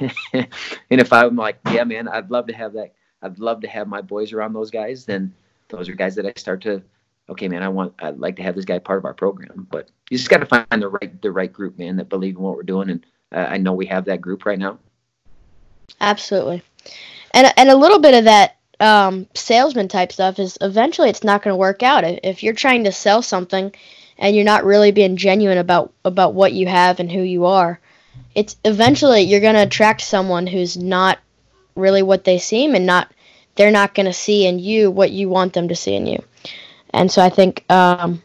and if I'm like, yeah, man, I'd love to have that. I'd love to have my boys around those guys. Then those are guys that I start to, okay, man, I want, I'd like to have this guy part of our program. But you just got to find the right, the right group, man, that believe in what we're doing. And uh, I know we have that group right now. Absolutely. And and a little bit of that um, salesman type stuff is eventually it's not going to work out if you're trying to sell something and you're not really being genuine about about what you have and who you are it's eventually you're going to attract someone who's not really what they seem and not they're not going to see in you what you want them to see in you and so i think um,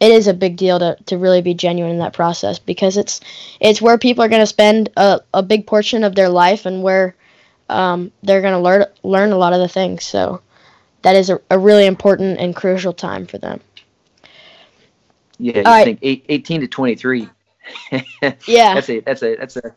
it is a big deal to, to really be genuine in that process because it's it's where people are going to spend a, a big portion of their life and where um, they're going to learn learn a lot of the things. So that is a, a really important and crucial time for them. Yeah I think eight, 18 to 23 yeah. That's a that's a that's a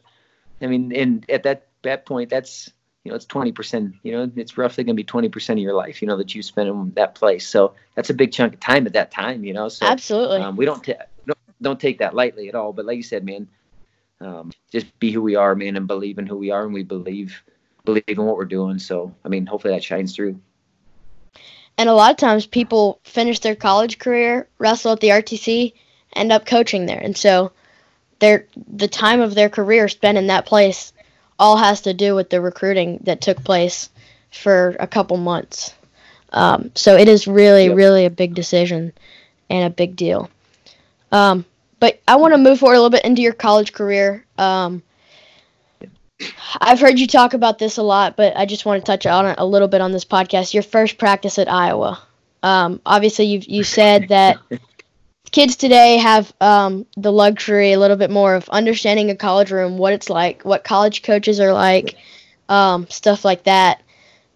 I mean, and at that that point that's you know, it's twenty percent, you know, it's roughly gonna be twenty percent of your life, you know, that you spend in that place. So that's a big chunk of time at that time, you know. So absolutely. Um, we don't, don't don't take that lightly at all. But like you said, man, um, just be who we are, man, and believe in who we are, and we believe believe in what we're doing. So I mean, hopefully that shines through. And a lot of times, people finish their college career, wrestle at the RTC, end up coaching there, and so their the time of their career spent in that place all has to do with the recruiting that took place for a couple months. Um, so it is really, yep. really a big decision and a big deal. Um, but I want to move forward a little bit into your college career. Um, I've heard you talk about this a lot, but I just want to touch on it a little bit on this podcast. Your first practice at Iowa. Um, obviously, you you said that kids today have um, the luxury a little bit more of understanding a college room, what it's like, what college coaches are like, um, stuff like that.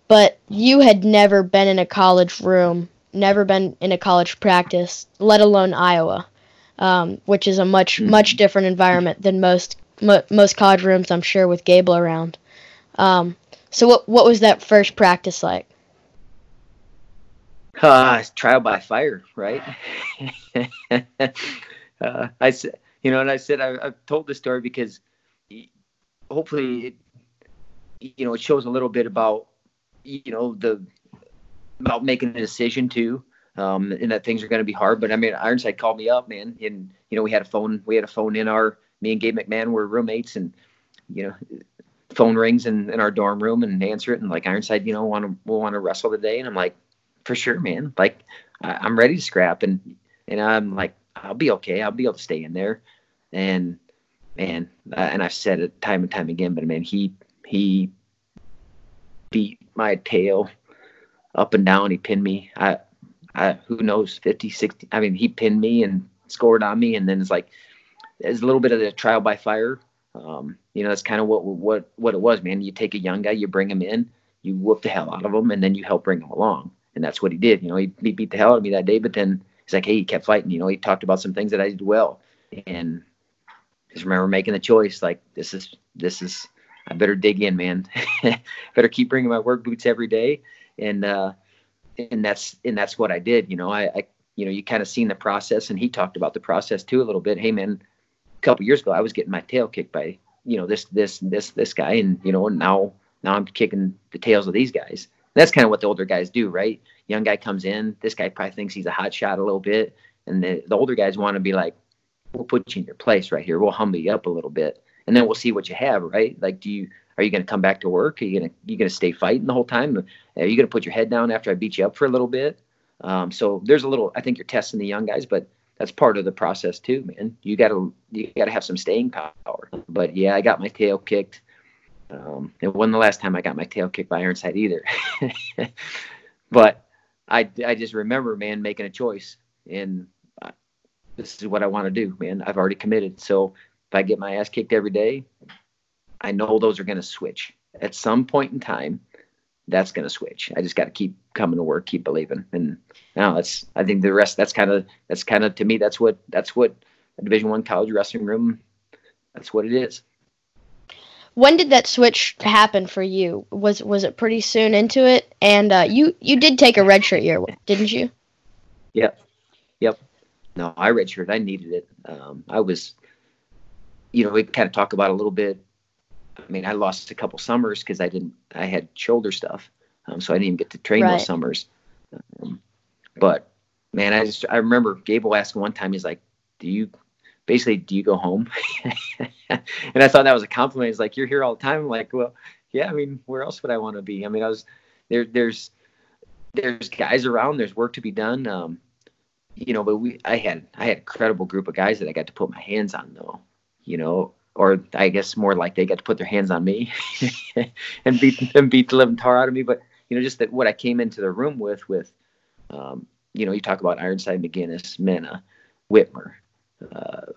But you had never been in a college room, never been in a college practice, let alone Iowa, um, which is a much mm-hmm. much different environment than most mo- most college rooms, I'm sure, with Gable around. Um, so what what was that first practice like? Uh, trial by fire, right? uh, I said, you know, and I said I, have told this story because hopefully, it, you know, it shows a little bit about, you know, the about making a decision too. um, and that things are going to be hard. But I mean, Ironside called me up, man, and you know we had a phone, we had a phone in our, me and Gabe McMahon were roommates, and you know, phone rings in, in our dorm room and answer it, and like Ironside, you know, want to we'll want to wrestle today, and I'm like, for sure, man, like I, I'm ready to scrap, and and I'm like, I'll be okay, I'll be able to stay in there, and man, and I've said it time and time again, but man, he he beat my tail up and down. He pinned me. I, I, who knows, 50, 60. I mean, he pinned me and scored on me. And then it's like, it's a little bit of the trial by fire. Um, you know, that's kind of what, what, what it was, man. You take a young guy, you bring him in, you whoop the hell out of him, and then you help bring him along. And that's what he did. You know, he, he beat the hell out of me that day, but then he's like, hey, he kept fighting. You know, he talked about some things that I did well. And just remember making the choice, like, this is, this is, I better dig in, man. better keep bringing my work boots every day, and uh, and that's and that's what I did. You know, I, I you know you kind of seen the process, and he talked about the process too a little bit. Hey, man, a couple years ago I was getting my tail kicked by you know this this this this guy, and you know now now I'm kicking the tails of these guys. That's kind of what the older guys do, right? Young guy comes in, this guy probably thinks he's a hot shot a little bit, and the, the older guys want to be like, we'll put you in your place right here. We'll humble you up a little bit and then we'll see what you have, right? Like, do you are you going to come back to work? Are you going to you going to stay fighting the whole time? Are you going to put your head down after I beat you up for a little bit? Um, so there's a little. I think you're testing the young guys, but that's part of the process too, man. You got to you got to have some staying power. But yeah, I got my tail kicked. Um, it wasn't the last time I got my tail kicked by Ironside either. but I I just remember, man, making a choice, and uh, this is what I want to do, man. I've already committed, so if I get my ass kicked every day, I know those are going to switch at some point in time. That's going to switch. I just got to keep coming to work, keep believing, and now that's. I think the rest. That's kind of. That's kind of to me. That's what. That's what a Division One college wrestling room. That's what it is. When did that switch happen for you? Was was it pretty soon into it? And uh, you you did take a redshirt year, didn't you? Yep, yep. No, I redshirt. I needed it. Um, I was you know, we kind of talk about a little bit. I mean, I lost a couple summers because I didn't, I had shoulder stuff, um, so I didn't even get to train right. those summers. Um, but man, I just I remember Gable asking one time, he's like, "Do you basically do you go home?" and I thought that was a compliment. He's like, "You're here all the time." I'm like, "Well, yeah. I mean, where else would I want to be? I mean, I was there. There's there's guys around. There's work to be done. Um, you know, but we I had I had a credible group of guys that I got to put my hands on though you know, or I guess more like they got to put their hands on me and beat and beat the living tar out of me. But you know, just that what I came into the room with, with, um, you know, you talk about Ironside, McGinnis, Mena, Whitmer, uh,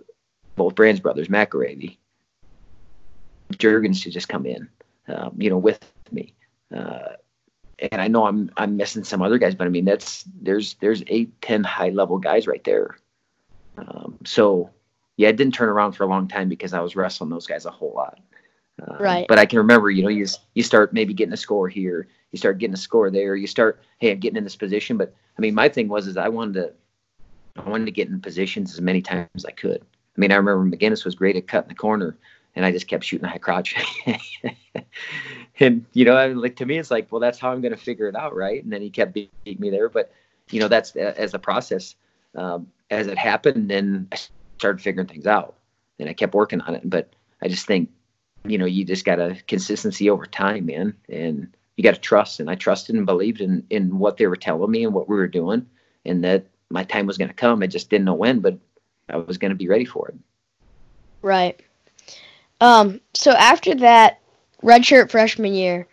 both Brands brothers, McIlravy, Juergens to just come in, um, you know, with me. Uh, and I know I'm I'm missing some other guys, but I mean that's there's there's eight ten high level guys right there. Um, so yeah, it didn't turn around for a long time because I was wrestling those guys a whole lot. Uh, right. But I can remember, you know, you you start maybe getting a score here, you start getting a score there, you start, hey, I'm getting in this position. But I mean, my thing was is I wanted to, I wanted to get in positions as many times as I could. I mean, I remember McGinnis was great at cutting the corner, and I just kept shooting a high crotch. and you know, I, like to me, it's like, well, that's how I'm going to figure it out, right? And then he kept beating me there, but you know, that's as a process. Um, as it happened, then I started figuring things out and I kept working on it. But I just think, you know, you just got a consistency over time, man. And you got to trust. And I trusted and believed in, in what they were telling me and what we were doing and that my time was going to come. I just didn't know when, but I was going to be ready for it. Right. Um, so after that redshirt freshman year,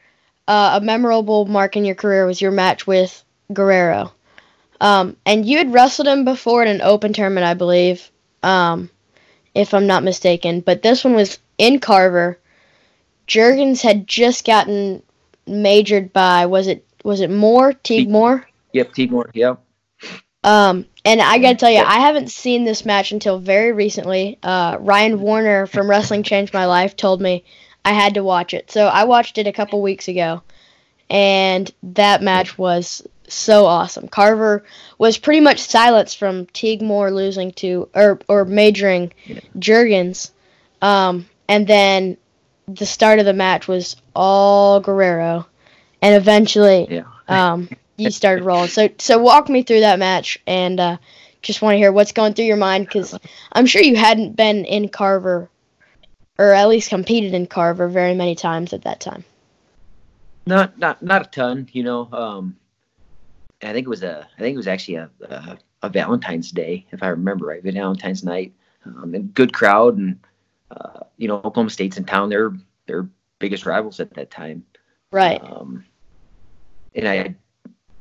uh, a memorable mark in your career was your match with Guerrero. Um, and you had wrestled him before in an open tournament, I believe um, if I'm not mistaken. But this one was in Carver. Juergens had just gotten majored by was it was it Moore Teague Moore? Yep, Teague Moore. Yep. Um, and I gotta tell you, I haven't seen this match until very recently. Uh, Ryan Warner from Wrestling Changed My Life told me I had to watch it, so I watched it a couple weeks ago, and that match was so awesome. Carver was pretty much silenced from Teague Moore losing to or or majoring. Juergens. Um, and then the start of the match was all Guerrero. And eventually yeah. um, you started rolling. So so walk me through that match and uh, just want to hear what's going through your mind because I'm sure you hadn't been in Carver or at least competed in Carver very many times at that time. Not not not a ton, you know. Um, I think it was a I think it was actually a, a, a Valentine's Day if I remember right, Valentine's night. Um, and good crowd and uh, you know Oklahoma State's in town. They're they're biggest rivals at that time. Right. Um, and I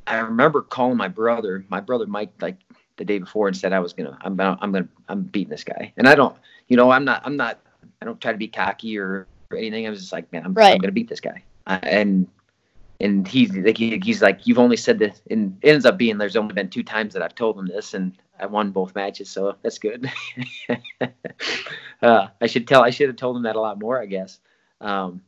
I remember calling my brother, my brother Mike, like the day before, and said I was gonna, I'm, I'm gonna, I'm beating this guy. And I don't, you know, I'm not, I'm not, I don't try to be cocky or, or anything. I was just like, man, I'm, right. I'm gonna beat this guy. Uh, and and he's like, he, he's like, you've only said this, and it ends up being there's only been two times that I've told him this, and I won both matches, so that's good. uh, I should tell, I should have told him that a lot more, I guess. Um,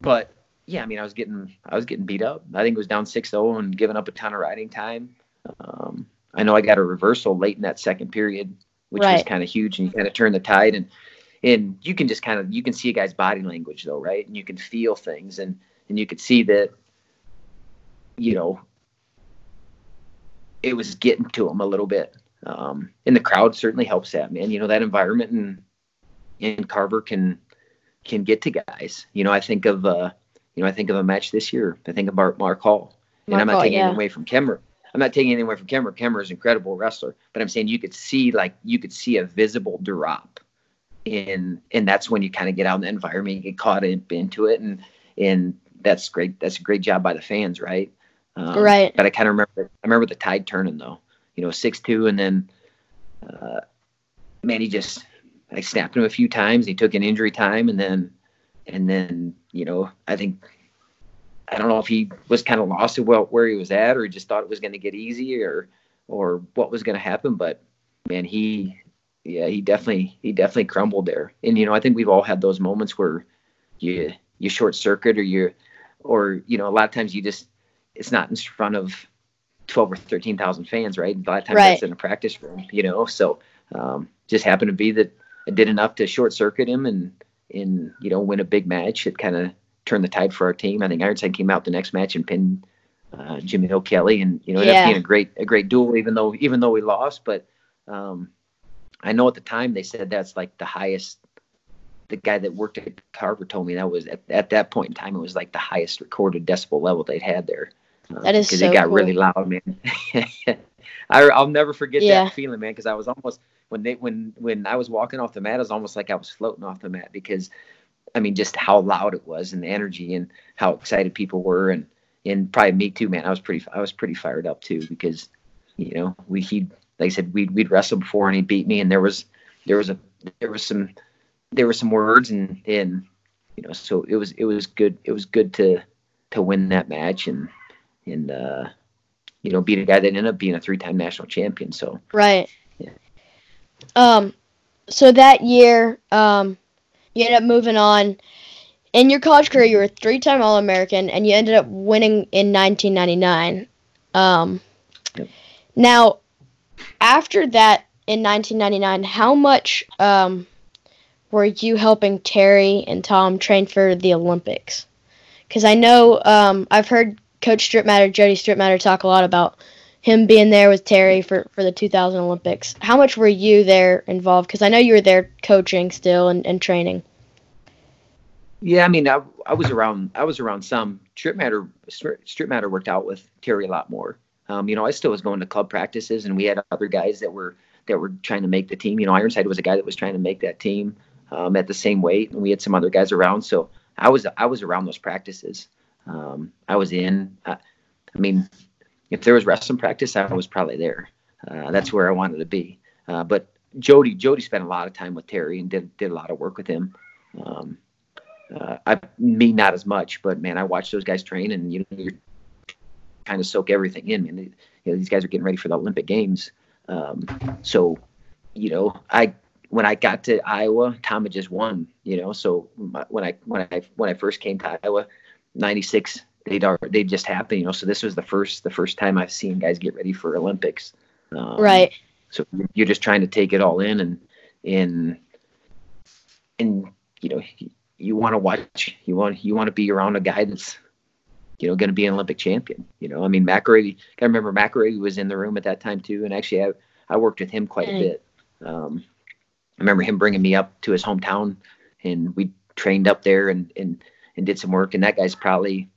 but yeah, I mean, I was getting I was getting beat up. I think it was down 6-0 and giving up a ton of riding time. Um, I know I got a reversal late in that second period, which right. was kind of huge, and you kind of turn the tide. And and you can just kind of you can see a guy's body language though, right? And you can feel things, and and you could see that, you know, it was getting to him a little bit. Um, and the crowd certainly helps that, man. You know, that environment and in Carver can can get to guys. You know, I think of uh, you know, I think of a match this year. I think about Mark Hall. Mark and I'm not Hall, taking yeah. anything away from Kemmer. I'm not taking anything away from Kemmer. Kemmer is an incredible wrestler, but I'm saying you could see like you could see a visible drop in, and that's when you kind of get out in the environment, you get caught in, into it, and and that's great. That's a great job by the fans, right? Um, right. But I kind of remember. I remember the tide turning though. You know, six two, and then, uh, man, he just I snapped him a few times. He took an injury time, and then and then you know I think I don't know if he was kind of lost about where he was at, or he just thought it was going to get easy, or or what was going to happen. But man, he yeah he definitely he definitely crumbled there. And you know I think we've all had those moments where you you short circuit or you or you know a lot of times you just it's not in front of 12 or 13,000 fans, right? A lot of times right. that's in a practice room, you know. So um, just happened to be that I did enough to short circuit him and and you know win a big match. It kind of turned the tide for our team. I think Ironside came out the next match and pinned uh, Jimmy O'Kelly, and you know it yeah. ended up being a great a great duel, even though even though we lost. But um, I know at the time they said that's like the highest. The guy that worked at Carver told me that was at, at that point in time it was like the highest recorded decibel level they'd had there. Uh, that is because so it got cool. really loud, man. I, will never forget yeah. that feeling, man. Because I was almost when they when when I was walking off the mat, it was almost like I was floating off the mat because I mean just how loud it was and the energy and how excited people were and and probably me too, man. I was pretty I was pretty fired up too because you know we he like I said we'd we'd wrestled before and he beat me and there was there was a there was some there were some words and and you know so it was it was good it was good to to win that match and and uh you know beat a guy that ended up being a three time national champion so right Yeah. um, so that year, um, you ended up moving on. In your college career, you were a three-time All-American, and you ended up winning in 1999. Um, yep. Now, after that, in 1999, how much um, were you helping Terry and Tom train for the Olympics? Because I know um, I've heard Coach Strittmatter, Jody Strittmatter, talk a lot about him being there with Terry for, for the 2000 Olympics. How much were you there involved? Because I know you were there coaching still and, and training. Yeah, I mean, I, I was around. I was around some. Strittmatter, Strittmatter worked out with Terry a lot more. Um, you know, I still was going to club practices, and we had other guys that were that were trying to make the team. You know, Ironside was a guy that was trying to make that team um, at the same weight, and we had some other guys around. So I was I was around those practices. Um, I was in. I, I mean, if there was wrestling practice, I was probably there. Uh, that's where I wanted to be. Uh, but Jody, Jody spent a lot of time with Terry and did did a lot of work with him. Um, uh, I me not as much, but man, I watched those guys train, and you know, you're kind of soak everything in. And you know, these guys are getting ready for the Olympic Games. Um, so, you know, I when I got to Iowa, Tom had just won. You know, so my, when I when I when I first came to Iowa, '96 they'd they just happened, you know. So this was the first the first time I've seen guys get ready for Olympics. Um, right. So you're just trying to take it all in and and and you know you want to watch you want you want to be around a guy that's you know, going to be an Olympic champion. You know, I mean, McIlravy. I remember McIlravy was in the room at that time too, and actually, I I worked with him quite a bit. Um, I remember him bringing me up to his hometown, and we trained up there and and and did some work. And that guy's probably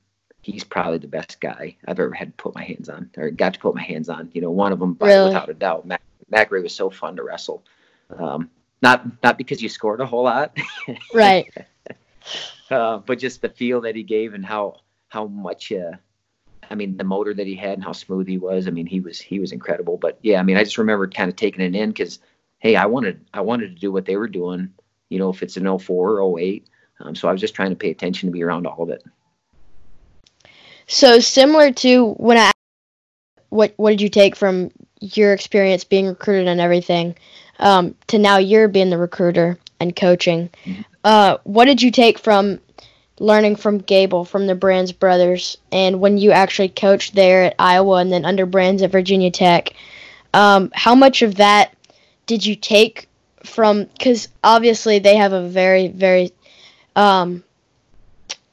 he's probably the best guy I've ever had to put my hands on or got to put my hands on. You know, one of them by, really? without a doubt. Mac, McRae was so fun to wrestle. Um, not not because you scored a whole lot, right? uh, but just the feel that he gave and how how much. Uh, I mean, the motor that he had and how smooth he was. I mean, he was he was incredible. But yeah, I mean, I just remember kind of taking it in because hey, I wanted I wanted to do what they were doing. You know, if it's an 04 or 08. Um, so I was just trying to pay attention to be around all of it. So similar to when I, what what did you take from your experience being recruited and everything, um, to now you're being the recruiter and coaching? Mm-hmm. Uh, what did you take from learning from Gable from the Brands brothers, and when you actually coached there at Iowa and then under Brands at Virginia Tech? Um, how much of that did you take from? Because obviously they have a very very, um,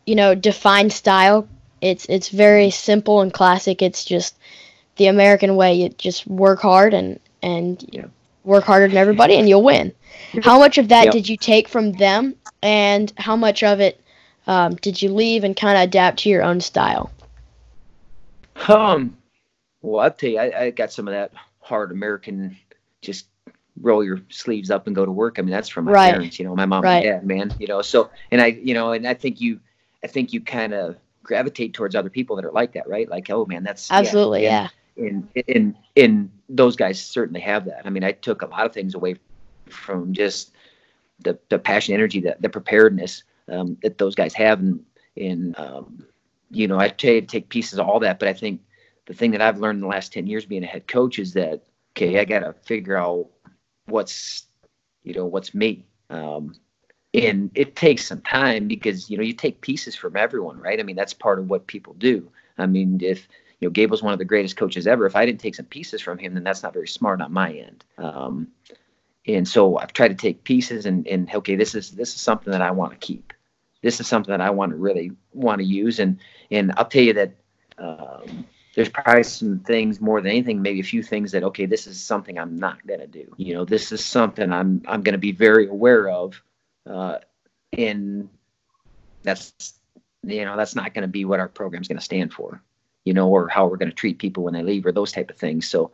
you know, defined style it's it's very simple and classic. It's just the American way. You just work hard and and yeah. work harder than everybody, and you'll win. How much of that yep. did you take from them, and how much of it um, did you leave and kind of adapt to your own style? Um, well, I'll tell you, I, I got some of that hard American, just roll your sleeves up and go to work. I mean, that's from my right. parents, you know, my mom right. and dad, man, you know. So, and I, you know, and I think you, I think you kind of gravitate towards other people that are like that, right? Like, oh man, that's absolutely yeah. And and in those guys certainly have that. I mean, I took a lot of things away from just the the passion, energy, the the preparedness um, that those guys have, and in um, you know, I try to take pieces of all that. But I think the thing that I've learned in the last ten years being a head coach is that okay, I got to figure out what's you know what's me. Um, and it takes some time because you know you take pieces from everyone right? I mean that's part of what people do. I mean if you know gable's one of the greatest coaches ever if i didn't take some pieces from him then that's not very smart on my end. Um, and so i've tried to take pieces and, and okay this is this is something that i want to keep. This is something that i want to really want to use. And and i'll tell you that um, there's probably some things more than anything, maybe a few things that okay, this is something I'm not gonna do. You know, this is something I'm I'm gonna be very aware of uh, and that's you know that's not to be what our program's to stand for you know or how we're to treat people when they leave or those type of things. So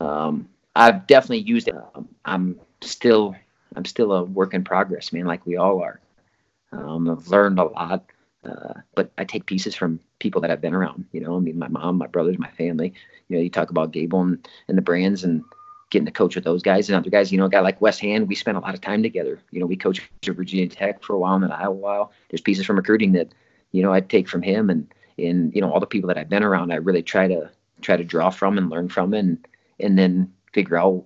um, i've definitely used it. Um, i'm still i'm still a work in progress man like we all are. Um, i've learned a lot uh, but i take pieces from people that i've been around you know i mean my mom my brothers my family you know you talk about gable and, and the brands and getting to coach with those guys and other guys. You know, a guy like Wes Hand, we spent a lot of time together. You know, we coached at Virginia Tech for a while and then Iowa a while. There's pieces from recruiting that, you know, I take from him and and you know all the people that I've been around. I really try to try to draw from and learn from and and then figure out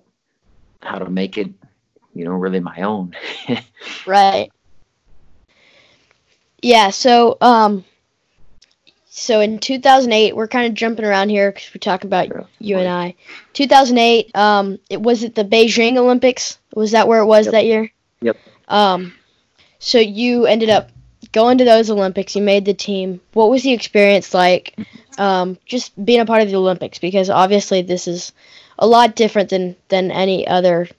how to make it, you know, really my own. right. Yeah. So um so in 2008, we're kind of jumping around here because we're talking about yeah. you and I. 2008, um, it was it the Beijing Olympics? Was that where it was yep. that year? Yep. Um, so you ended up going to those Olympics. You made the team. What was the experience like? Um, just being a part of the Olympics because obviously this is a lot different than than any other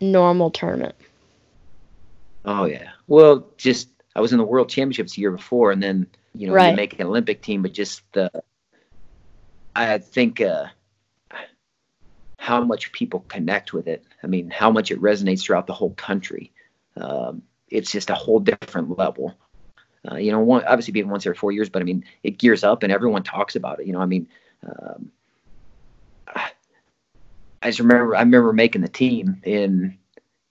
normal tournament. Oh yeah. Well, just I was in the World Championships the year before, and then you know, right. you make an Olympic team, but just the, I think uh, how much people connect with it. I mean, how much it resonates throughout the whole country. Um, it's just a whole different level. Uh, you know, one, obviously being once every four years, but I mean, it gears up and everyone talks about it. You know, I mean, um, I just remember, I remember making the team and,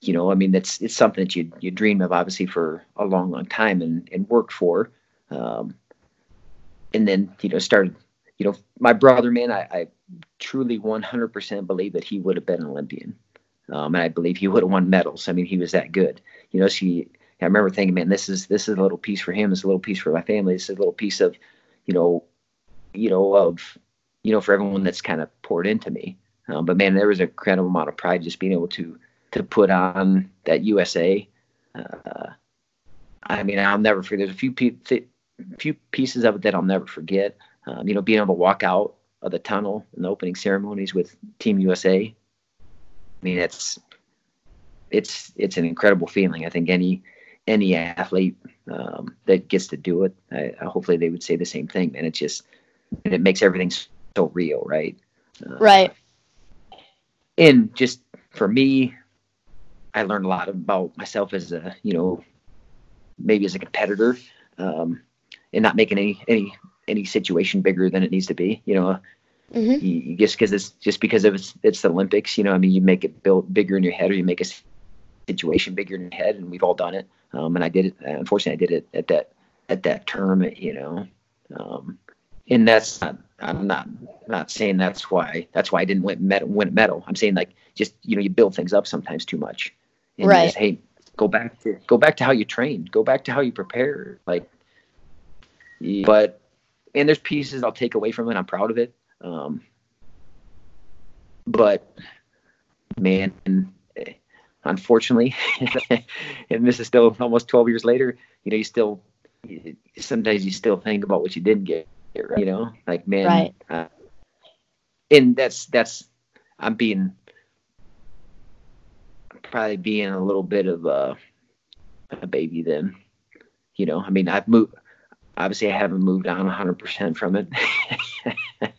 you know, I mean, that's, it's something that you, you dream of obviously for a long, long time and, and work for. Um, and then, you know, started, you know, my brother, man, I, I truly 100% believe that he would have been an Olympian. Um, and I believe he would have won medals. I mean, he was that good. You know, she, I remember thinking, man, this is, this is a little piece for him. It's a little piece for my family. It's a little piece of, you know, you know, of, you know, for everyone that's kind of poured into me. Um, but man, there was a incredible amount of pride just being able to, to put on that USA. Uh, I mean, I'll never forget. There's a few people, few pieces of it that I'll never forget. Um, you know, being able to walk out of the tunnel in the opening ceremonies with Team USA. I mean, it's it's it's an incredible feeling. I think any any athlete um, that gets to do it, I, I, hopefully they would say the same thing. And it just it makes everything so real, right? Uh, right. And just for me, I learned a lot about myself as a you know maybe as a competitor, um, and not making any any any situation bigger than it needs to be. You know, mm-hmm. you, you just because it's just because of it's it's the Olympics. You know, I mean, you make it build bigger in your head, or you make a situation bigger in your head, and we've all done it. Um, and I did it. Unfortunately, I did it at that at that term. You know, um, and that's not. I'm not not saying that's why that's why I didn't win medal. Win medal. I'm saying like just you know you build things up sometimes too much. And right. Just, hey, go back to go back to how you trained. Go back to how you prepare. Like, but and there's pieces I'll take away from it. I'm proud of it. Um, but man, unfortunately, and this is still almost 12 years later. You know, you still sometimes you still think about what you didn't get. You know, like man, right. Uh, and that's that's I'm being probably being a little bit of a, a baby then. You know, I mean, I've moved. Obviously, I haven't moved on 100% from it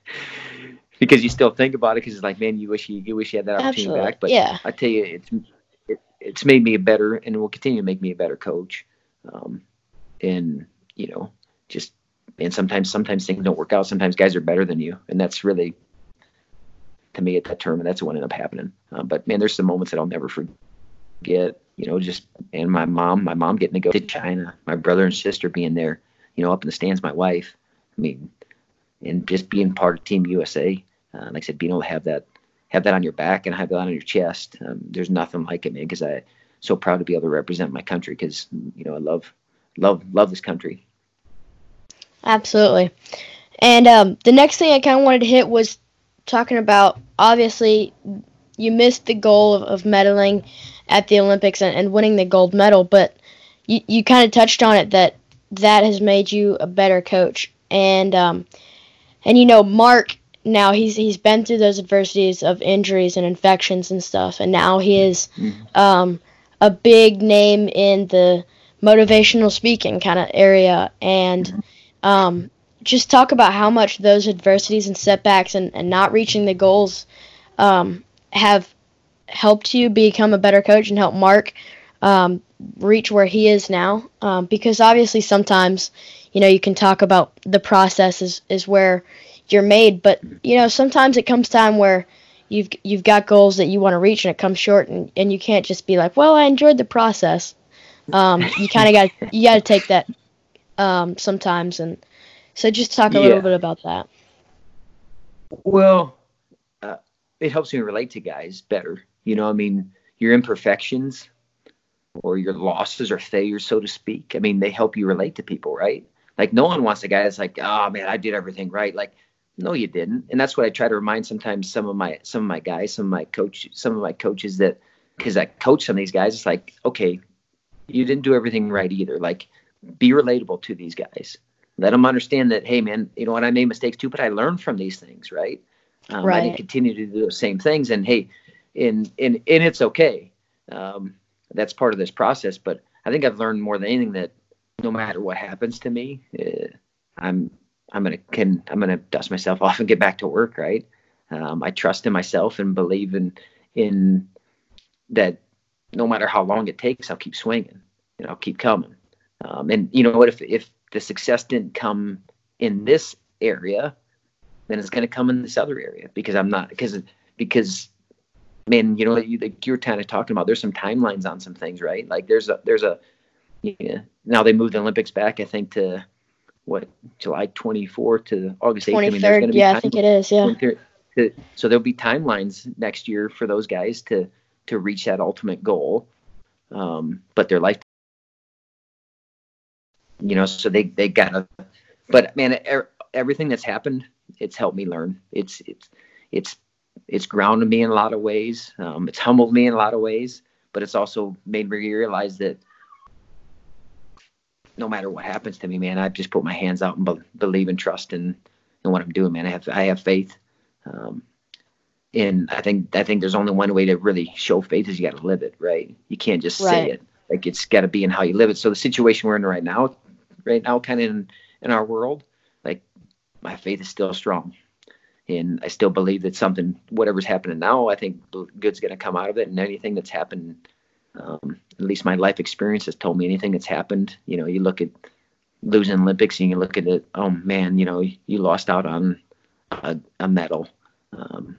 because you still think about it because it's like, man, you wish you, you wish you had that opportunity Absolutely. back. But yeah. I tell you, it's it, it's made me a better and will continue to make me a better coach. Um, and you know, just and sometimes sometimes things don't work out. Sometimes guys are better than you, and that's really to me at that term, and that's what ended up happening. Um, but man, there's some moments that I'll never forget. Get, you know, just and my mom, my mom getting to go to China, my brother and sister being there. You know, up in the stands, my wife. I mean, and just being part of Team USA. Uh, like I said, being able to have that have that on your back and have that on your chest. Um, there's nothing like it, man. Because I so proud to be able to represent my country. Because you know, I love love love this country. Absolutely. And um, the next thing I kind of wanted to hit was talking about obviously you missed the goal of, of medaling at the Olympics and, and winning the gold medal, but you, you kind of touched on it that that has made you a better coach. And um, and you know Mark now he's he's been through those adversities of injuries and infections and stuff, and now he is mm-hmm. um, a big name in the motivational speaking kind of area. And mm-hmm. um, just talk about how much those adversities and setbacks and, and not reaching the goals um, have helped you become a better coach and help Mark um, reach where he is now. Um, because obviously, sometimes, you know, you can talk about the process is, is where you're made, but you know, sometimes it comes time where you've you've got goals that you want to reach and it comes short, and, and you can't just be like, well, I enjoyed the process. Um, you kind of got you got to take that um, sometimes, and so just talk a yeah. little bit about that. Well, it helps me relate to guys better. You know, I mean, your imperfections or your losses or failures, so to speak. I mean, they help you relate to people, right? Like no one wants a guy that's like, oh man, I did everything right. Like, no, you didn't. And that's what I try to remind sometimes some of my some of my guys, some of my coach, some of my coaches that because I coach some of these guys. It's like, okay, you didn't do everything right either. Like, be relatable to these guys let them understand that hey man you know what i made mistakes too but i learned from these things right um, right. and didn't continue to do those same things. And hey and and and it's okay. Um, that's part of this process. But i think i've learned more than anything that no matter what happens to me uh, i'm i'm gonna can i'm gonna dust myself off and get back to work right? Um, i trust in myself and believe in in that no matter how long it takes i'll keep swinging and i'll keep coming. Um, and you know what if if the success didn't come in this area, then it's going to come in this other area because I'm not because because man, you know you like you're kind of talking about. There's some timelines on some things, right? Like there's a there's a yeah. Now they moved the Olympics back, I think to what July 24th to August 8th. 23rd, I mean, yeah, I think it is. Yeah. To, so there'll be timelines next year for those guys to to reach that ultimate goal. Um, but their life you know so they they gotta but man everything that's happened it's helped me learn it's it's it's it's grounded me in a lot of ways um, it's humbled me in a lot of ways but it's also made me realize that no matter what happens to me, man, I just put my hands out and be- believe and trust in, in what I'm doing, man. I have I have faith. Um, and I think I think there's only one way to really show faith is you got to live it, right? You can't just right. say it. Like it's got to be in how you live it. So the situation we're in right now, right now, kind of in in our world, my faith is still strong, and I still believe that something, whatever's happening now, I think good's going to come out of it, and anything that's happened um, at least my life experience has told me anything that's happened. You know, you look at losing Olympics and you look at it, oh man, you know, you lost out on a, a medal. Um,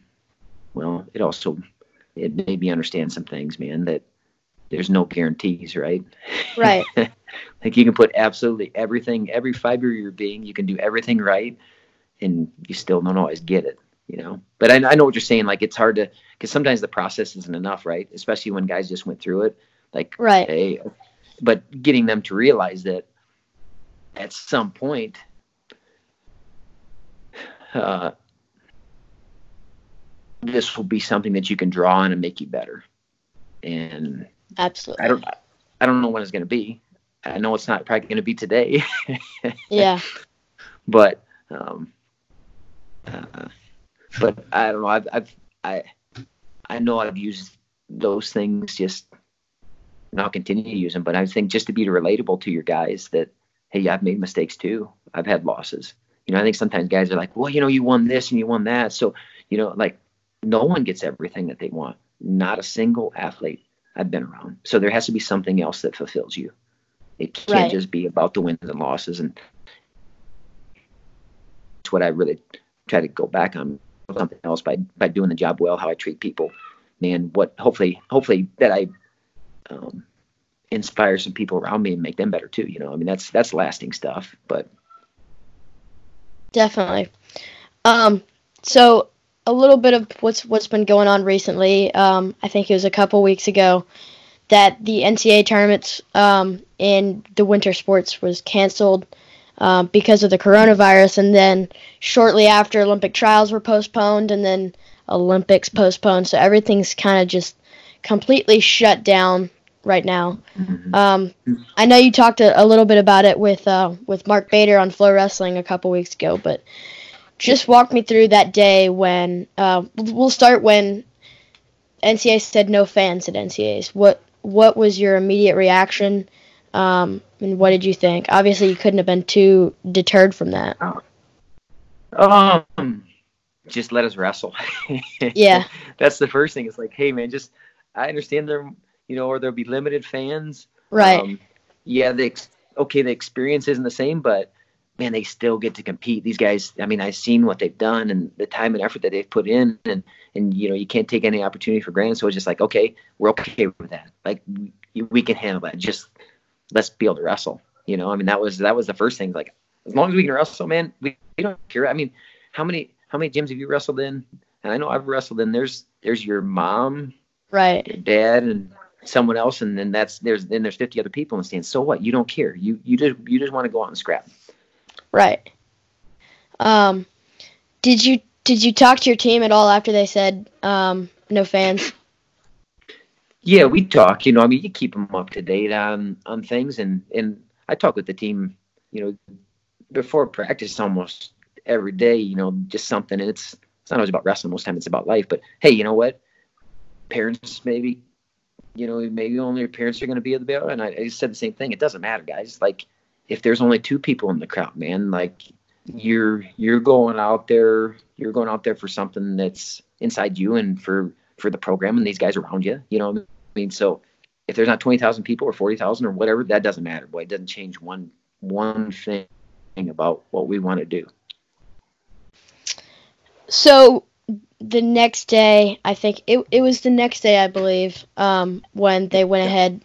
well, it also it made me understand some things, man, that there's no guarantees, right? Right. like you can put absolutely everything, every fiber of your being, you can do everything right, and you still don't always get it you know. But I, I know what you're saying. Like it's hard to because sometimes the process isn't enough, right? Especially when guys just went through it. Like right. Hey, but getting them to realize that at some point, uh, this will be something that you can draw on and make you better. And absolutely, I don't, I don't know when it's going to be. I know it's not probably going to be today. yeah. But um, uh, but I don't know. I've, I've I I know I've used those things just and I'll continue to use them. But I think just to be relatable to your guys that hey, I've made mistakes too. I've had losses. You know, I think sometimes guys are like, well, you know, you won this and you won that. So, you know, like no one gets everything that they want. Not a single athlete I've been around. So there has to be something else that fulfills you. It can't right. just be about the wins and losses. And it's what I really try to go back on something else by by doing the job well, how I treat people, and What hopefully hopefully that I um, inspire some people around me and make them better too. You know, I mean that's that's lasting stuff. But definitely. Um, so a little bit of what's what's been going on recently. Um, I think it was a couple weeks ago that the NCAA tournaments um, in the winter sports was canceled um, because of the coronavirus. And then shortly after, Olympic trials were postponed, and then Olympics postponed. So everything's kind of just completely shut down right now. Mm-hmm. Um, I know you talked a, a, little bit about it with uh, with Mark Bader on Flow Wrestling a couple weeks ago, but just walk me through that day when uh, we'll start when NCAA said no fans at NCAAs. What what was your immediate reaction? Um, and what did you think? Obviously, you couldn't have been too deterred from that. Um, just let us wrestle. yeah, that's the first thing. It's like, hey, man, just I understand there, you know, or there'll be limited fans. Right. Um, yeah, the okay, the experience isn't the same, but man, they still get to compete. These guys, I mean, I've seen what they've done and the time and effort that they've put in, and and you know, you can't take any opportunity for granted. So it's just like, okay, we're okay with that. Like we, we can handle that. Just let's be able to wrestle. You know, I mean, that was that was the first thing. Like, as long as we can wrestle, man, we, we don't care. I mean, how many how many gyms have you wrestled in? And I know I've wrestled in. There's there's your mom, right, your dad, and someone else, and then that's there's then there's 50 other people in the stand. So what? You don't care. You you just you just want to go out and scrap. Right. Um, did you did you talk to your team at all after they said um, no fans? Yeah, we talk. You know, I mean, you keep them up to date on on things, and and I talk with the team. You know, before practice almost every day. You know, just something. And it's it's not always about wrestling. Most time it's about life. But hey, you know what? Parents maybe, you know, maybe only your parents are going to be at the bail. And I, I said the same thing. It doesn't matter, guys. Like if there's only two people in the crowd, man, like you're you're going out there. You're going out there for something that's inside you and for for the program and these guys around you. You know, mean, so if there's not 20,000 people or 40,000 or whatever, that doesn't matter. Boy, it doesn't change one one thing about what we want to do. So the next day, I think it it was the next day, I believe, um, when they went ahead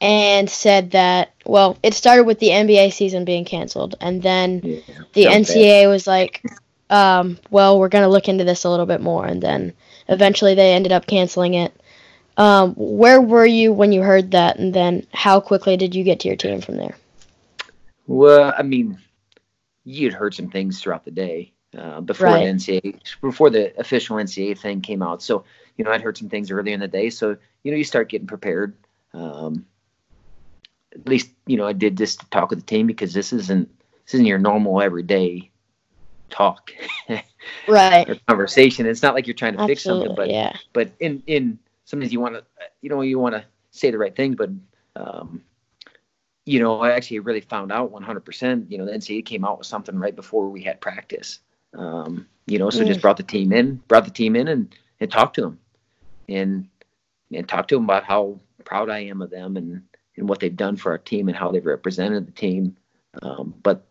and said that well, it started with the NBA season being canceled, and then yeah, the NCAA bad. was like, um, well, we're gonna look into this a little bit more, and then eventually they ended up canceling it. Um, where were you when you heard that, and then how quickly did you get to your team from there? Well, I mean, you'd heard some things throughout the day uh, before right. the NCAA, before the official NCAA thing came out. So, you know, I'd heard some things earlier in the day. So, you know, you start getting prepared. Um, at least you know I did this to talk with the team because this isn't this isn't your normal everyday talk right or conversation. It's not like you're trying to Absolutely, fix something, but yeah. but in in sometimes you want to you know you want to say the right things, but um, you know I actually really found out 100%. You know the NCAA came out with something right before we had practice. Um, you know, so Mm. just brought the team in, brought the team in, and and talked to them, and and talked to them about how proud I am of them and and what they've done for our team and how they've represented the team. Um, but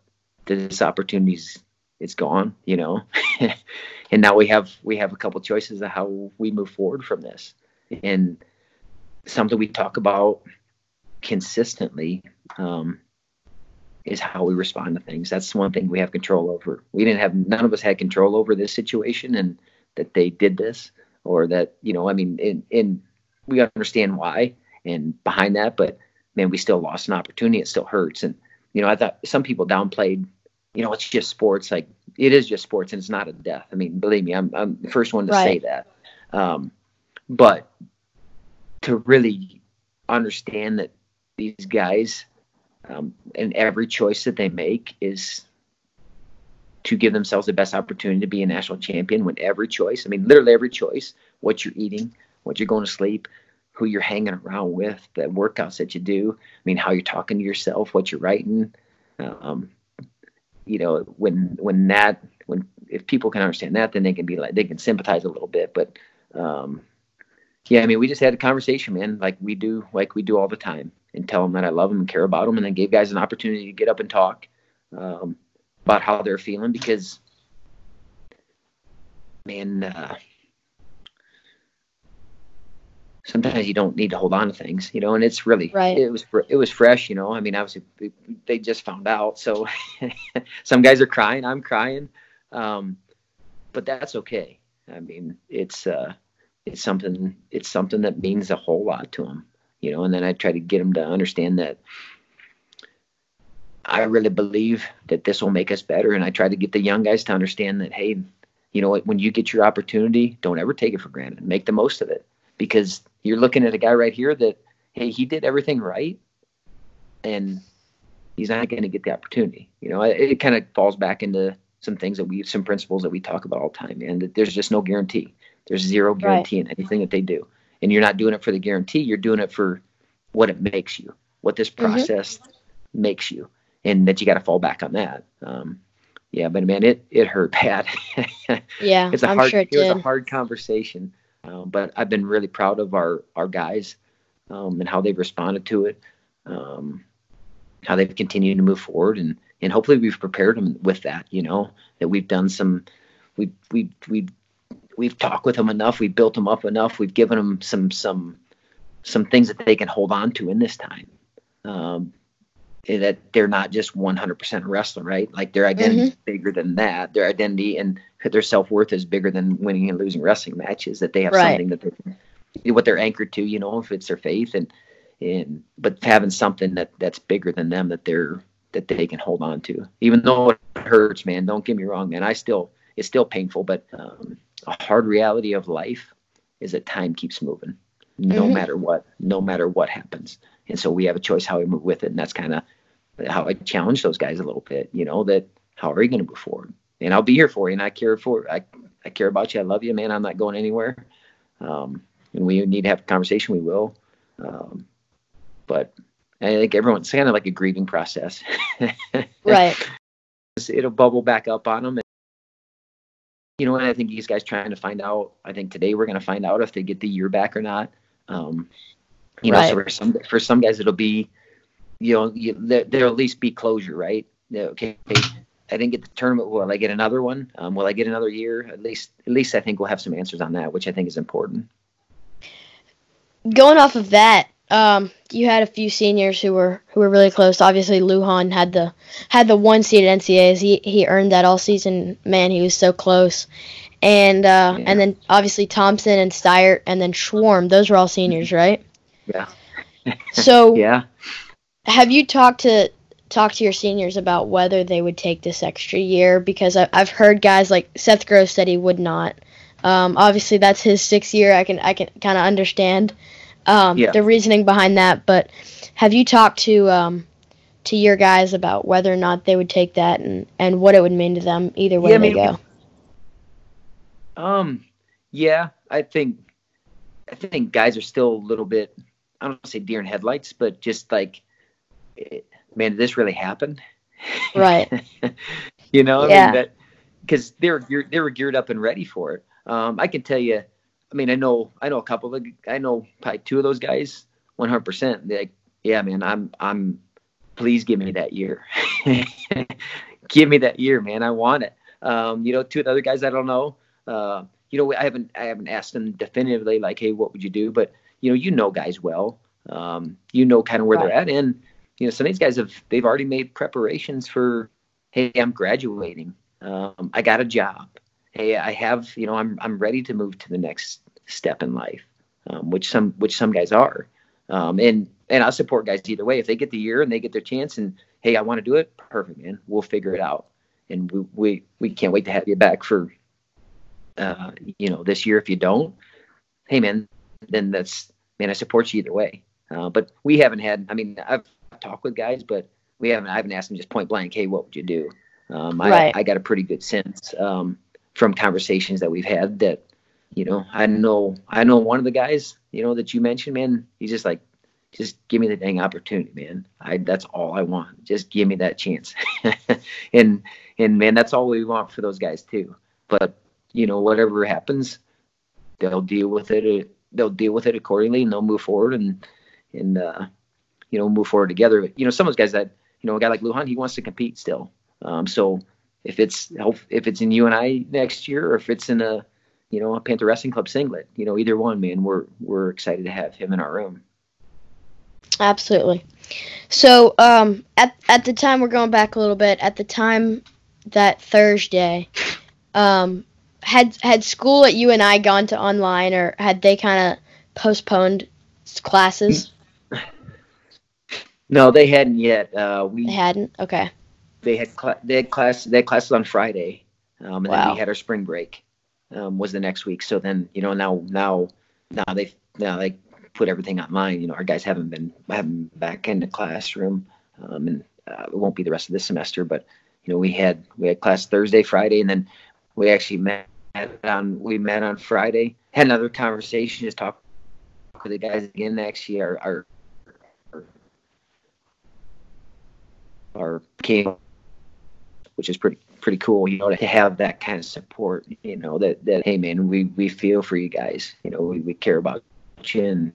this opportunity's it's gone, you know, and now we have we have a couple choices of how we move forward from this, and something we talk about consistently um, is how we respond to things. That's one thing we have control over. We didn't have none of us had control over this situation, and that they did this, or that you know, I mean, in in we understand why and behind that, but man, we still lost an opportunity. It still hurts, and you know, I thought some people downplayed. You know, it's just sports. Like it is just sports, and it's not a death. I mean, believe me, I'm I'm the first one to say that. Um, but to really understand that these guys um, and every choice that they make is to give themselves the best opportunity to be a national champion when every choice i mean literally every choice what you're eating what you're going to sleep who you're hanging around with the workouts that you do i mean how you're talking to yourself what you're writing um, you know when when that when if people can understand that then they can be like they can sympathize a little bit but um, yeah, I mean, we just had a conversation, man, like we do, like we do all the time, and tell them that I love them and care about them, and then gave guys an opportunity to get up and talk um, about how they're feeling because, man, uh, sometimes you don't need to hold on to things, you know, and it's really, Right. it was, it was fresh, you know. I mean, obviously they just found out, so some guys are crying, I'm crying, um, but that's okay. I mean, it's. uh it's something it's something that means a whole lot to them you know and then i try to get them to understand that i really believe that this will make us better and i try to get the young guys to understand that hey you know what when you get your opportunity don't ever take it for granted. Make the most of it. Because you're looking at a guy right here that hey he did everything right and he's not going to get the opportunity you know? It, it kind of falls back into some things that we some principles that we talk about all the time and that there's just no guarantee there's zero guarantee in anything that they do. And you're not doing it for the guarantee, you're doing it for what it makes you, what this process makes you, and that you got to fall back on that. Um, yeah, but man, it it hurt bad. Yeah, it's a I'm hard sure it it was a hard conversation, um, but I've been really proud of our our guys um, and how they've responded to it, um, how they've continued to move forward, and and hopefully we've prepared them with that. You know that we've done some, we we we we've talked with them enough, we've built them up enough, we've given them some some some things that they can hold on to in this time. Um, that they're not just 100% wrestler, right? Like their identity is bigger than that. Their identity and their self worth is bigger than winning and losing wrestling matches. That they have Right. something that they what they're anchored to, you know, if it's their faith and and but having something that that's bigger than them that they're that they can hold on to. Even though it hurts, man. Don't get me wrong, man. I still it's still painful, but um, a hard reality of life is that time keeps moving, no Mhm. matter what, no matter what happens. And so we have a choice how we move with it, and that's kind of how I challenge those guys a little bit. You know that how are you going to move forward? And I'll be here for you, and I care for I I care about you. I love you, man. I'm not going anywhere. Um, and we need to have a conversation. We will. Um, but I think everyone's kind of like a grieving process. Right. It'll bubble back up on them. You know, and I think these guys trying to find out. I think today we're going to find out if they get the year back or not. Um, you know, so for some for some guys it'll be, you know, you, there, there'll at least be closure, right? Okay, I didn't get the tournament. Will I get another one? Um, will I get another year? At least, at least I think we'll have some answers on that, which I think is important. Going off of that, um, you had a few seniors who were who were really close. Obviously, Lujan had the had the one seed at NCAAs. He he earned that all season. Man, he was so close. And uh, Yeah. and then obviously Thomsen and Steiert and then Schwarm. Those were all seniors, right? Yeah. So Yeah. have you talked to talk to your seniors about whether they would take this extra year? Because I, I've heard guys like Seth Gross said he would not. Um, obviously, that's his sixth year. I can I can kind of understand. Um, Yeah. the reasoning behind that. But have you talked to um, to your guys about whether or not they would take that and, and what it would mean to them either way Yeah, I they mean, go? Um, yeah, I think I think guys are still a little bit I don't want to say deer in headlights, but just like, eh, man, did this really happen? Right. you know, I Yeah. mean because they were they were geared up and ready for it. Um, I can tell you, I mean, I know I know a couple of I know probably two of those guys, one hundred percent. They're like, yeah, man, I'm I'm please give me that year, give me that year, man, I want it. Um, you know, two of the other guys I don't know. Uh, you know, I haven't I haven't asked them definitively like, hey, what would you do? But you know, you know guys well. Um, you know kind of where they're at, and you know, some of these guys have they've already made preparations for, hey, I'm graduating. Um, I got a job. Hey, I have you know, I'm I'm ready to move to the next step in life, um, which some which some guys are. Um, and and I support guys either way. If they get the year and they get their chance, and hey, I want to do it, perfect, man. We'll figure it out, and we we, we can't wait to have you back for, uh, you know, this year. If you don't, hey, man, then that's man, I support you either way. Uh, but we haven't had. I mean, I've talked with guys, but we haven't. I haven't asked them just point blank, hey, what would you do? Um, I Right. I got a pretty good sense um, from conversations that we've had that you know, I know I know one of the guys, you know, that you mentioned, man, he's just like, just give me the dang opportunity, man. I that's all I want. Just give me that chance. and and man, that's all we want for those guys too. But you know, whatever happens, they'll deal with it. They'll deal with it accordingly, and they'll move forward and and uh, you know move forward together. But, you know, some of those guys that you know, a guy like Lujan, he wants to compete still. Um, so if it's if it's in UNI next year, or if it's in a you know, a Panther Wrestling Club singlet. You know, either one, man. We're we're excited to have him in our room. Absolutely. So, um, at at the time we're going back a little bit. At the time that Thursday, um, had had school at UNI gone to online, or had they kind of postponed classes? No, they hadn't yet. Uh, we They hadn't. Okay. They had cla- they had class they had classes on Friday, um, and then we had our spring break um, was the next week. So then you know now now now they now they put everything online. You know our guys haven't been haven't been back in the classroom, um, and uh, it won't be the rest of this semester. But you know we had we had class Thursday, Friday, and then we actually met on we met on Friday. Had another conversation, just talked with the guys again. Actually, our our our, our came which is pretty pretty cool, you know, to have that kind of support, you know, that that hey man, we we feel for you guys, you know, we, we care about you and,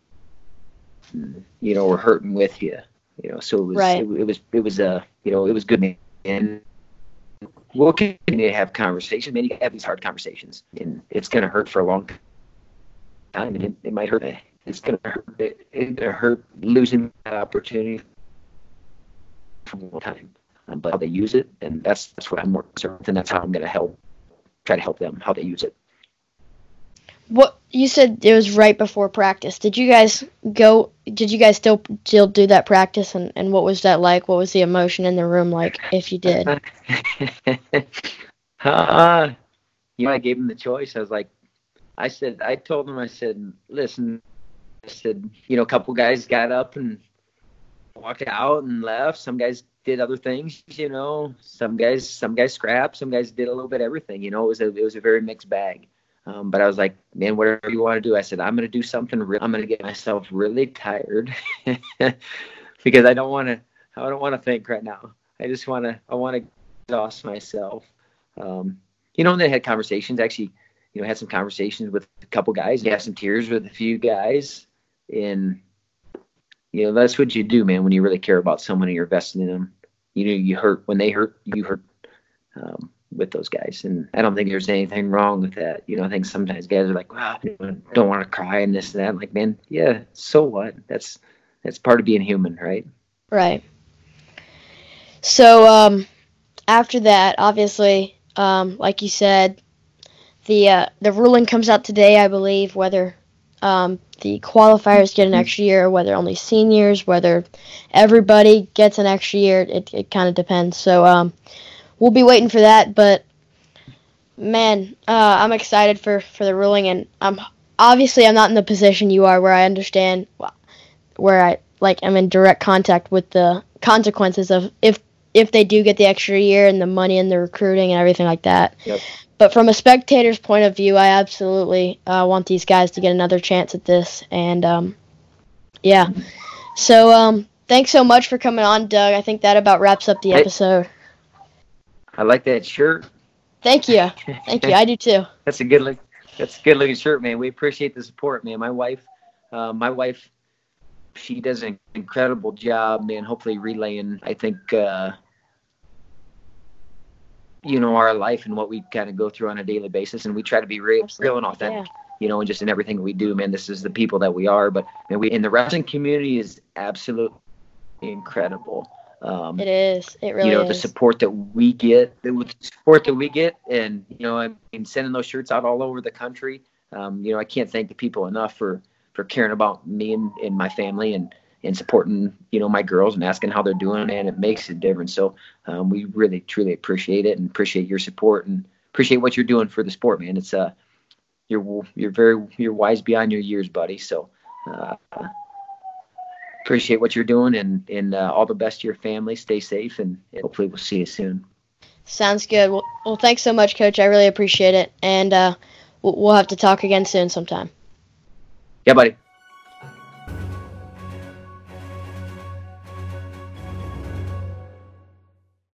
and, you know we're hurting with you, you know, so it was Right. it, it was it was uh you know it was good man. and we'll continue to have conversations. Man, you can have these hard conversations, and it's gonna hurt for a long time, and it, it might hurt. It's gonna hurt. It, it's gonna hurt losing that opportunity for a long time um, but how they use it, and that's that's what I'm more concerned with, and that's how I'm going to help try to help them how they use it. What you said it was right before practice. Did you guys go? Did you guys still still do that practice? And and what was that like? What was the emotion in the room like? If you did. uh, you know, I gave them the choice. I was like, I said, I told them, I said, listen, I said, you know, a couple guys got up and walked out and left. Some guys did other things, you know. Some guys, some guys scrapped. Some guys did a little bit everything. You know, it was a it was a very mixed bag. Um, but I was like, man, whatever you want to do. I said, I'm going to do something. Real, I'm going to get myself really tired because I don't want to. I don't want to think right now. I just want to. I want to exhaust myself. Um, you know, and they had conversations. Actually, you know, had some conversations with a couple guys. Had some tears with a few guys, and you know, that's what you do, man. When you really care about someone and you're invested in them, you know, you hurt when they hurt. You hurt um, with those guys, and I don't think there's anything wrong with that. You know, I think sometimes guys are like, "Wow, don't want to cry and this and that." I'm like, man, yeah, so what? That's that's part of being human, right? Right. So um, after that, obviously, um, like you said, the uh, the ruling comes out today, I believe, whether um, the qualifiers get an extra year, whether only seniors, whether everybody gets an extra year. It it kind of depends. So um, we'll be waiting for that. But man, uh, I'm excited for for the ruling, and I'm obviously I'm not in the position you are where I understand where I like I'm in direct contact with the consequences of if if they do get the extra year and the money and the recruiting and everything like that. Yep. But from a spectator's point of view, I absolutely uh, want these guys to get another chance at this. And um, yeah, so um, thanks so much for coming on, Doug. I think that about wraps up the Hey. episode. I like that shirt. Thank you, thank you. I do too. That's a good look. That's a good looking shirt, man. We appreciate the support, man. My wife, uh, my wife, she does an incredible job, man. Hopefully relaying, I think, uh, you know, our life and what we kind of go through on a daily basis, and we try to be re- real and authentic. yeah. You know, and just in everything we do, man. This is the people that we are, but man, we in the wrestling community is absolutely incredible. Um, It is. It really you know the support that we get the the support that we get and you know i mean sending those shirts out all over the country um, you know i can't thank the people enough for for caring about me and, and my family and and supporting you know my girls and asking how they're doing and it makes a difference so um, we really truly appreciate it and appreciate your support and appreciate what you're doing for the sport man it's uh you're you're very you're wise beyond your years buddy so uh, appreciate what you're doing and and uh, all the best to your family. Stay safe and hopefully we'll see you soon. Sounds good. Well, well, thanks so much, Coach. I really appreciate it, and uh, we'll we'll have to talk again soon sometime. Yeah, buddy.